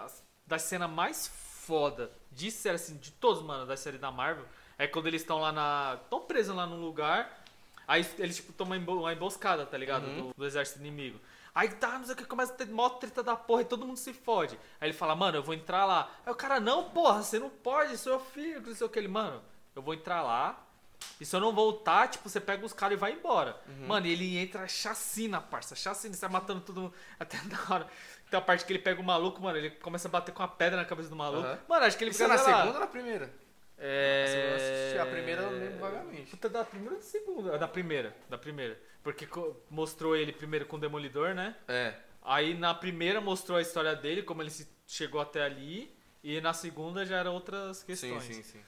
da cena mais foda de série, assim, de todos, mano, da série da Marvel, é quando eles estão lá na. estão presos lá num lugar. Aí eles, tipo, tomam uma emboscada, tá ligado? Uhum. Do, do exército inimigo. Aí tá, não sei o que, começa a ter mó treta da porra e todo mundo se fode. Aí ele fala, mano, eu vou entrar lá. Aí o cara, não, porra, você não pode, seu filho, não sei o que. Ele, mano, eu vou entrar lá. E se eu não voltar, tipo, você pega os caras e vai embora. Mano, e ele entra chacina, parça. Chacina, você vai matando todo mundo. Até na hora. Tem a parte que ele pega o maluco, mano, ele começa a bater com a pedra na cabeça do maluco. Aham. Mano, acho que ele Isso é na lá, segunda ou na primeira? É... A primeira eu lembro vagamente. Puta, da primeira ou da segunda? Da primeira, da primeira. Porque mostrou ele primeiro com o Demolidor, né? É. Aí na primeira mostrou a história dele, como ele se chegou até ali. E na segunda já eram outras Sim, questões. sim, sim.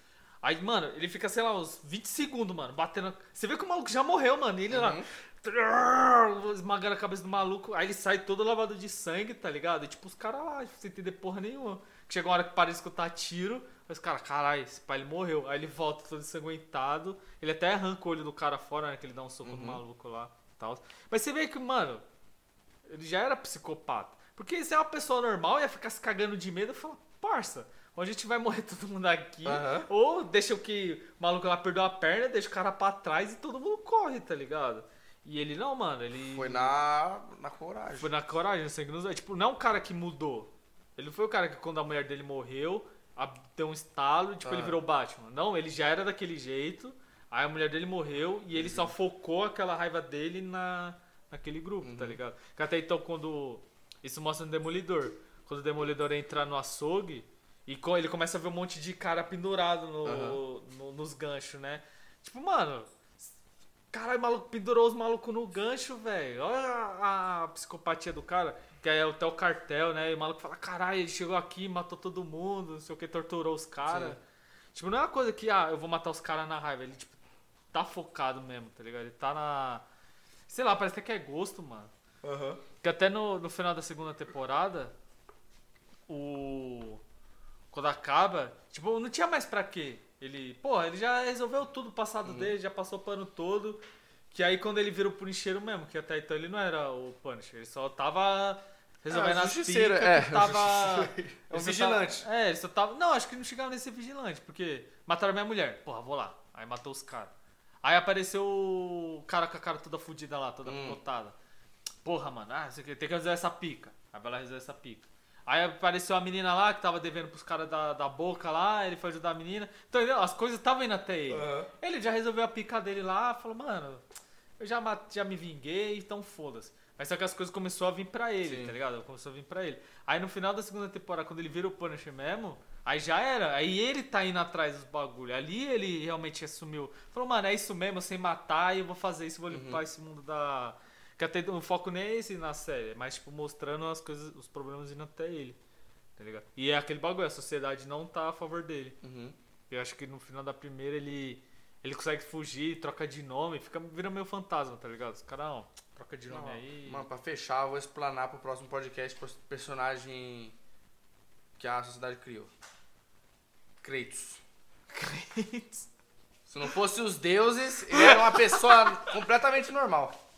Aí, mano, ele fica, sei lá, uns 20 segundos, mano, batendo. Você vê que o maluco já morreu, mano. E ele lá. Uhum. trrr, Esmagando a cabeça do maluco. Aí ele sai todo lavado de sangue, tá ligado? E tipo, os caras lá, sem entender porra nenhuma. Chega uma hora que para de escutar tiro. Aí os caras, caralho, esse pai ele morreu. Aí ele volta todo ensanguentado. Ele até arranca o olho do cara fora, né? Que ele dá um soco no Uhum. maluco lá. Tal. Mas você vê que, mano, ele já era psicopata. Porque se é uma pessoa normal, ia ficar se cagando de medo e falar, parça, ou a gente vai morrer todo mundo aqui, Aham. ou deixa o que o maluco lá perdeu a perna, deixa o cara pra trás e todo mundo corre, tá ligado? E ele não, mano, ele. Foi na, na coragem. Foi na coragem, no sangue nos olhos. Tipo, não é um cara que mudou. Ele não foi o cara que quando a mulher dele morreu, deu um estalo e tipo, ele Ah. virou Batman. Não, ele já era daquele jeito. Aí a mulher dele morreu e ele só focou aquela raiva dele na, naquele grupo, tá Uhum. ligado? Que até então quando. Isso mostra no Demolidor. Quando o Demolidor entra no açougue e ele começa a ver um monte de cara pendurado no, Aham. no- nos ganchos, né? Tipo, mano, Caralho, maluco pendurou os malucos no gancho, velho. Olha a, a psicopatia do cara. Que é até o cartel, né? E o maluco fala, caralho, ele chegou aqui, matou todo mundo, não sei o que, torturou os caras. Tipo, não é uma coisa que, ah, eu vou matar os caras na raiva. Ele, tipo, tá focado mesmo, tá ligado? Ele tá na. Sei lá, parece até que é gosto, mano. Aham. Que até no, no final da segunda temporada, o. Quando acaba, tipo, não tinha mais pra quê. Ele, pô, ele já resolveu tudo o passado dele, já passou o pano todo. Que aí quando ele vira o Punisher mesmo, que até então ele não era o Punisher, ele só tava resolvendo É, as picas é, tava... É um vigilante. tava- é, ele só tava... Não, acho que não chegava nesse vigilante, porque mataram minha mulher. Porra, vou lá. Aí matou os caras. Aí apareceu o cara com a cara toda fudida lá, toda Hum. picotada. Porra, mano, ah, tem que resolver essa pica. Aí vai lá resolver essa pica. Aí apareceu a menina lá que tava devendo pros caras da, da boca lá, ele foi ajudar a menina. Então, entendeu? As coisas estavam indo até ele. Aham. Ele já resolveu a pica dele lá, falou, mano, eu já, já me vinguei, então foda-se. Mas só que as coisas começaram a vir pra ele, Sim. tá ligado? Começou a vir pra ele. Aí no final da segunda temporada, quando ele vira o Punisher mesmo, aí já era. Aí ele tá indo atrás dos bagulho. Ali ele realmente assumiu. Falou, mano, é isso mesmo, sem matar, e eu vou fazer isso, vou limpar esse mundo da. Que até o foco nem é esse na série, mas tipo, mostrando as coisas, os problemas indo até ele. Tá ligado? E é aquele bagulho, a sociedade não tá a favor dele. Uhum. Eu acho que no final da primeira ele ele consegue fugir, troca de nome, fica vira meio fantasma, tá ligado? Os caras, ó, troca de nome Não, aí. Mano, pra fechar, eu vou explanar pro próximo podcast o personagem que a sociedade criou. Kratos. Se não fosse os deuses, ele era uma pessoa completamente normal.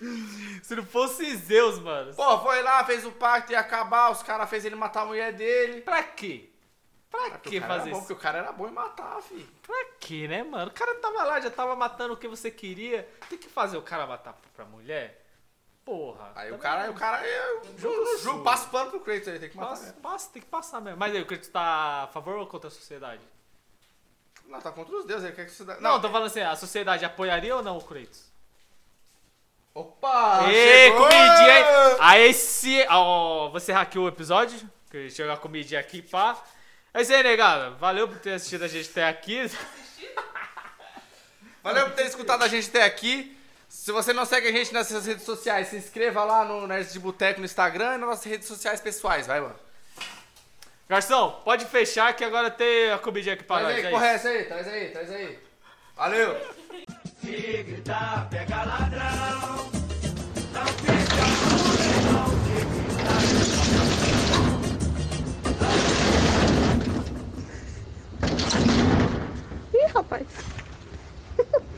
Se não fosse Zeus, mano. Pô, foi lá, fez o pacto, ia acabar, os caras fez ele matar a mulher dele. Pra quê? Pra que o cara fazer era bom, isso? Porque o cara era bom em matar, fi. Pra quê, né, mano? O cara tava lá, já tava matando o que você queria. Tem que fazer o cara matar pra mulher? Porra. Aí o também cara, não- o cara, eu, Jogo jogo, jogo, sujo. passa o pano pro Kratos aí, tem que matar Passa, mesmo. passa, tem que passar mesmo. Mas aí, o Kratos tá a favor ou contra a sociedade? Não, tá contra os deuses, ele quer que a sociedade... Não, tô falando assim, a sociedade apoiaria ou não o Kratos? Opa, Ê, comidinha aí. Aí se. Ó, você hackeou o episódio? Que chegou a comidinha aqui, pá. É isso aí, negada. Valeu por ter assistido a gente até aqui. Valeu por ter escutado a gente até aqui. Se você não segue a gente nas nossas redes sociais, se inscreva lá no Nerds de Boteco no Instagram e nas nossas redes sociais pessoais, vai, mano. Garçom, pode fechar que agora tem a comidinha aqui pra Traz nós. aí, é é isso. essa aí? Traz aí, traz aí. Valeu! de gritar, pega ladrão. Não fica com de gritar. Ih, rapaz.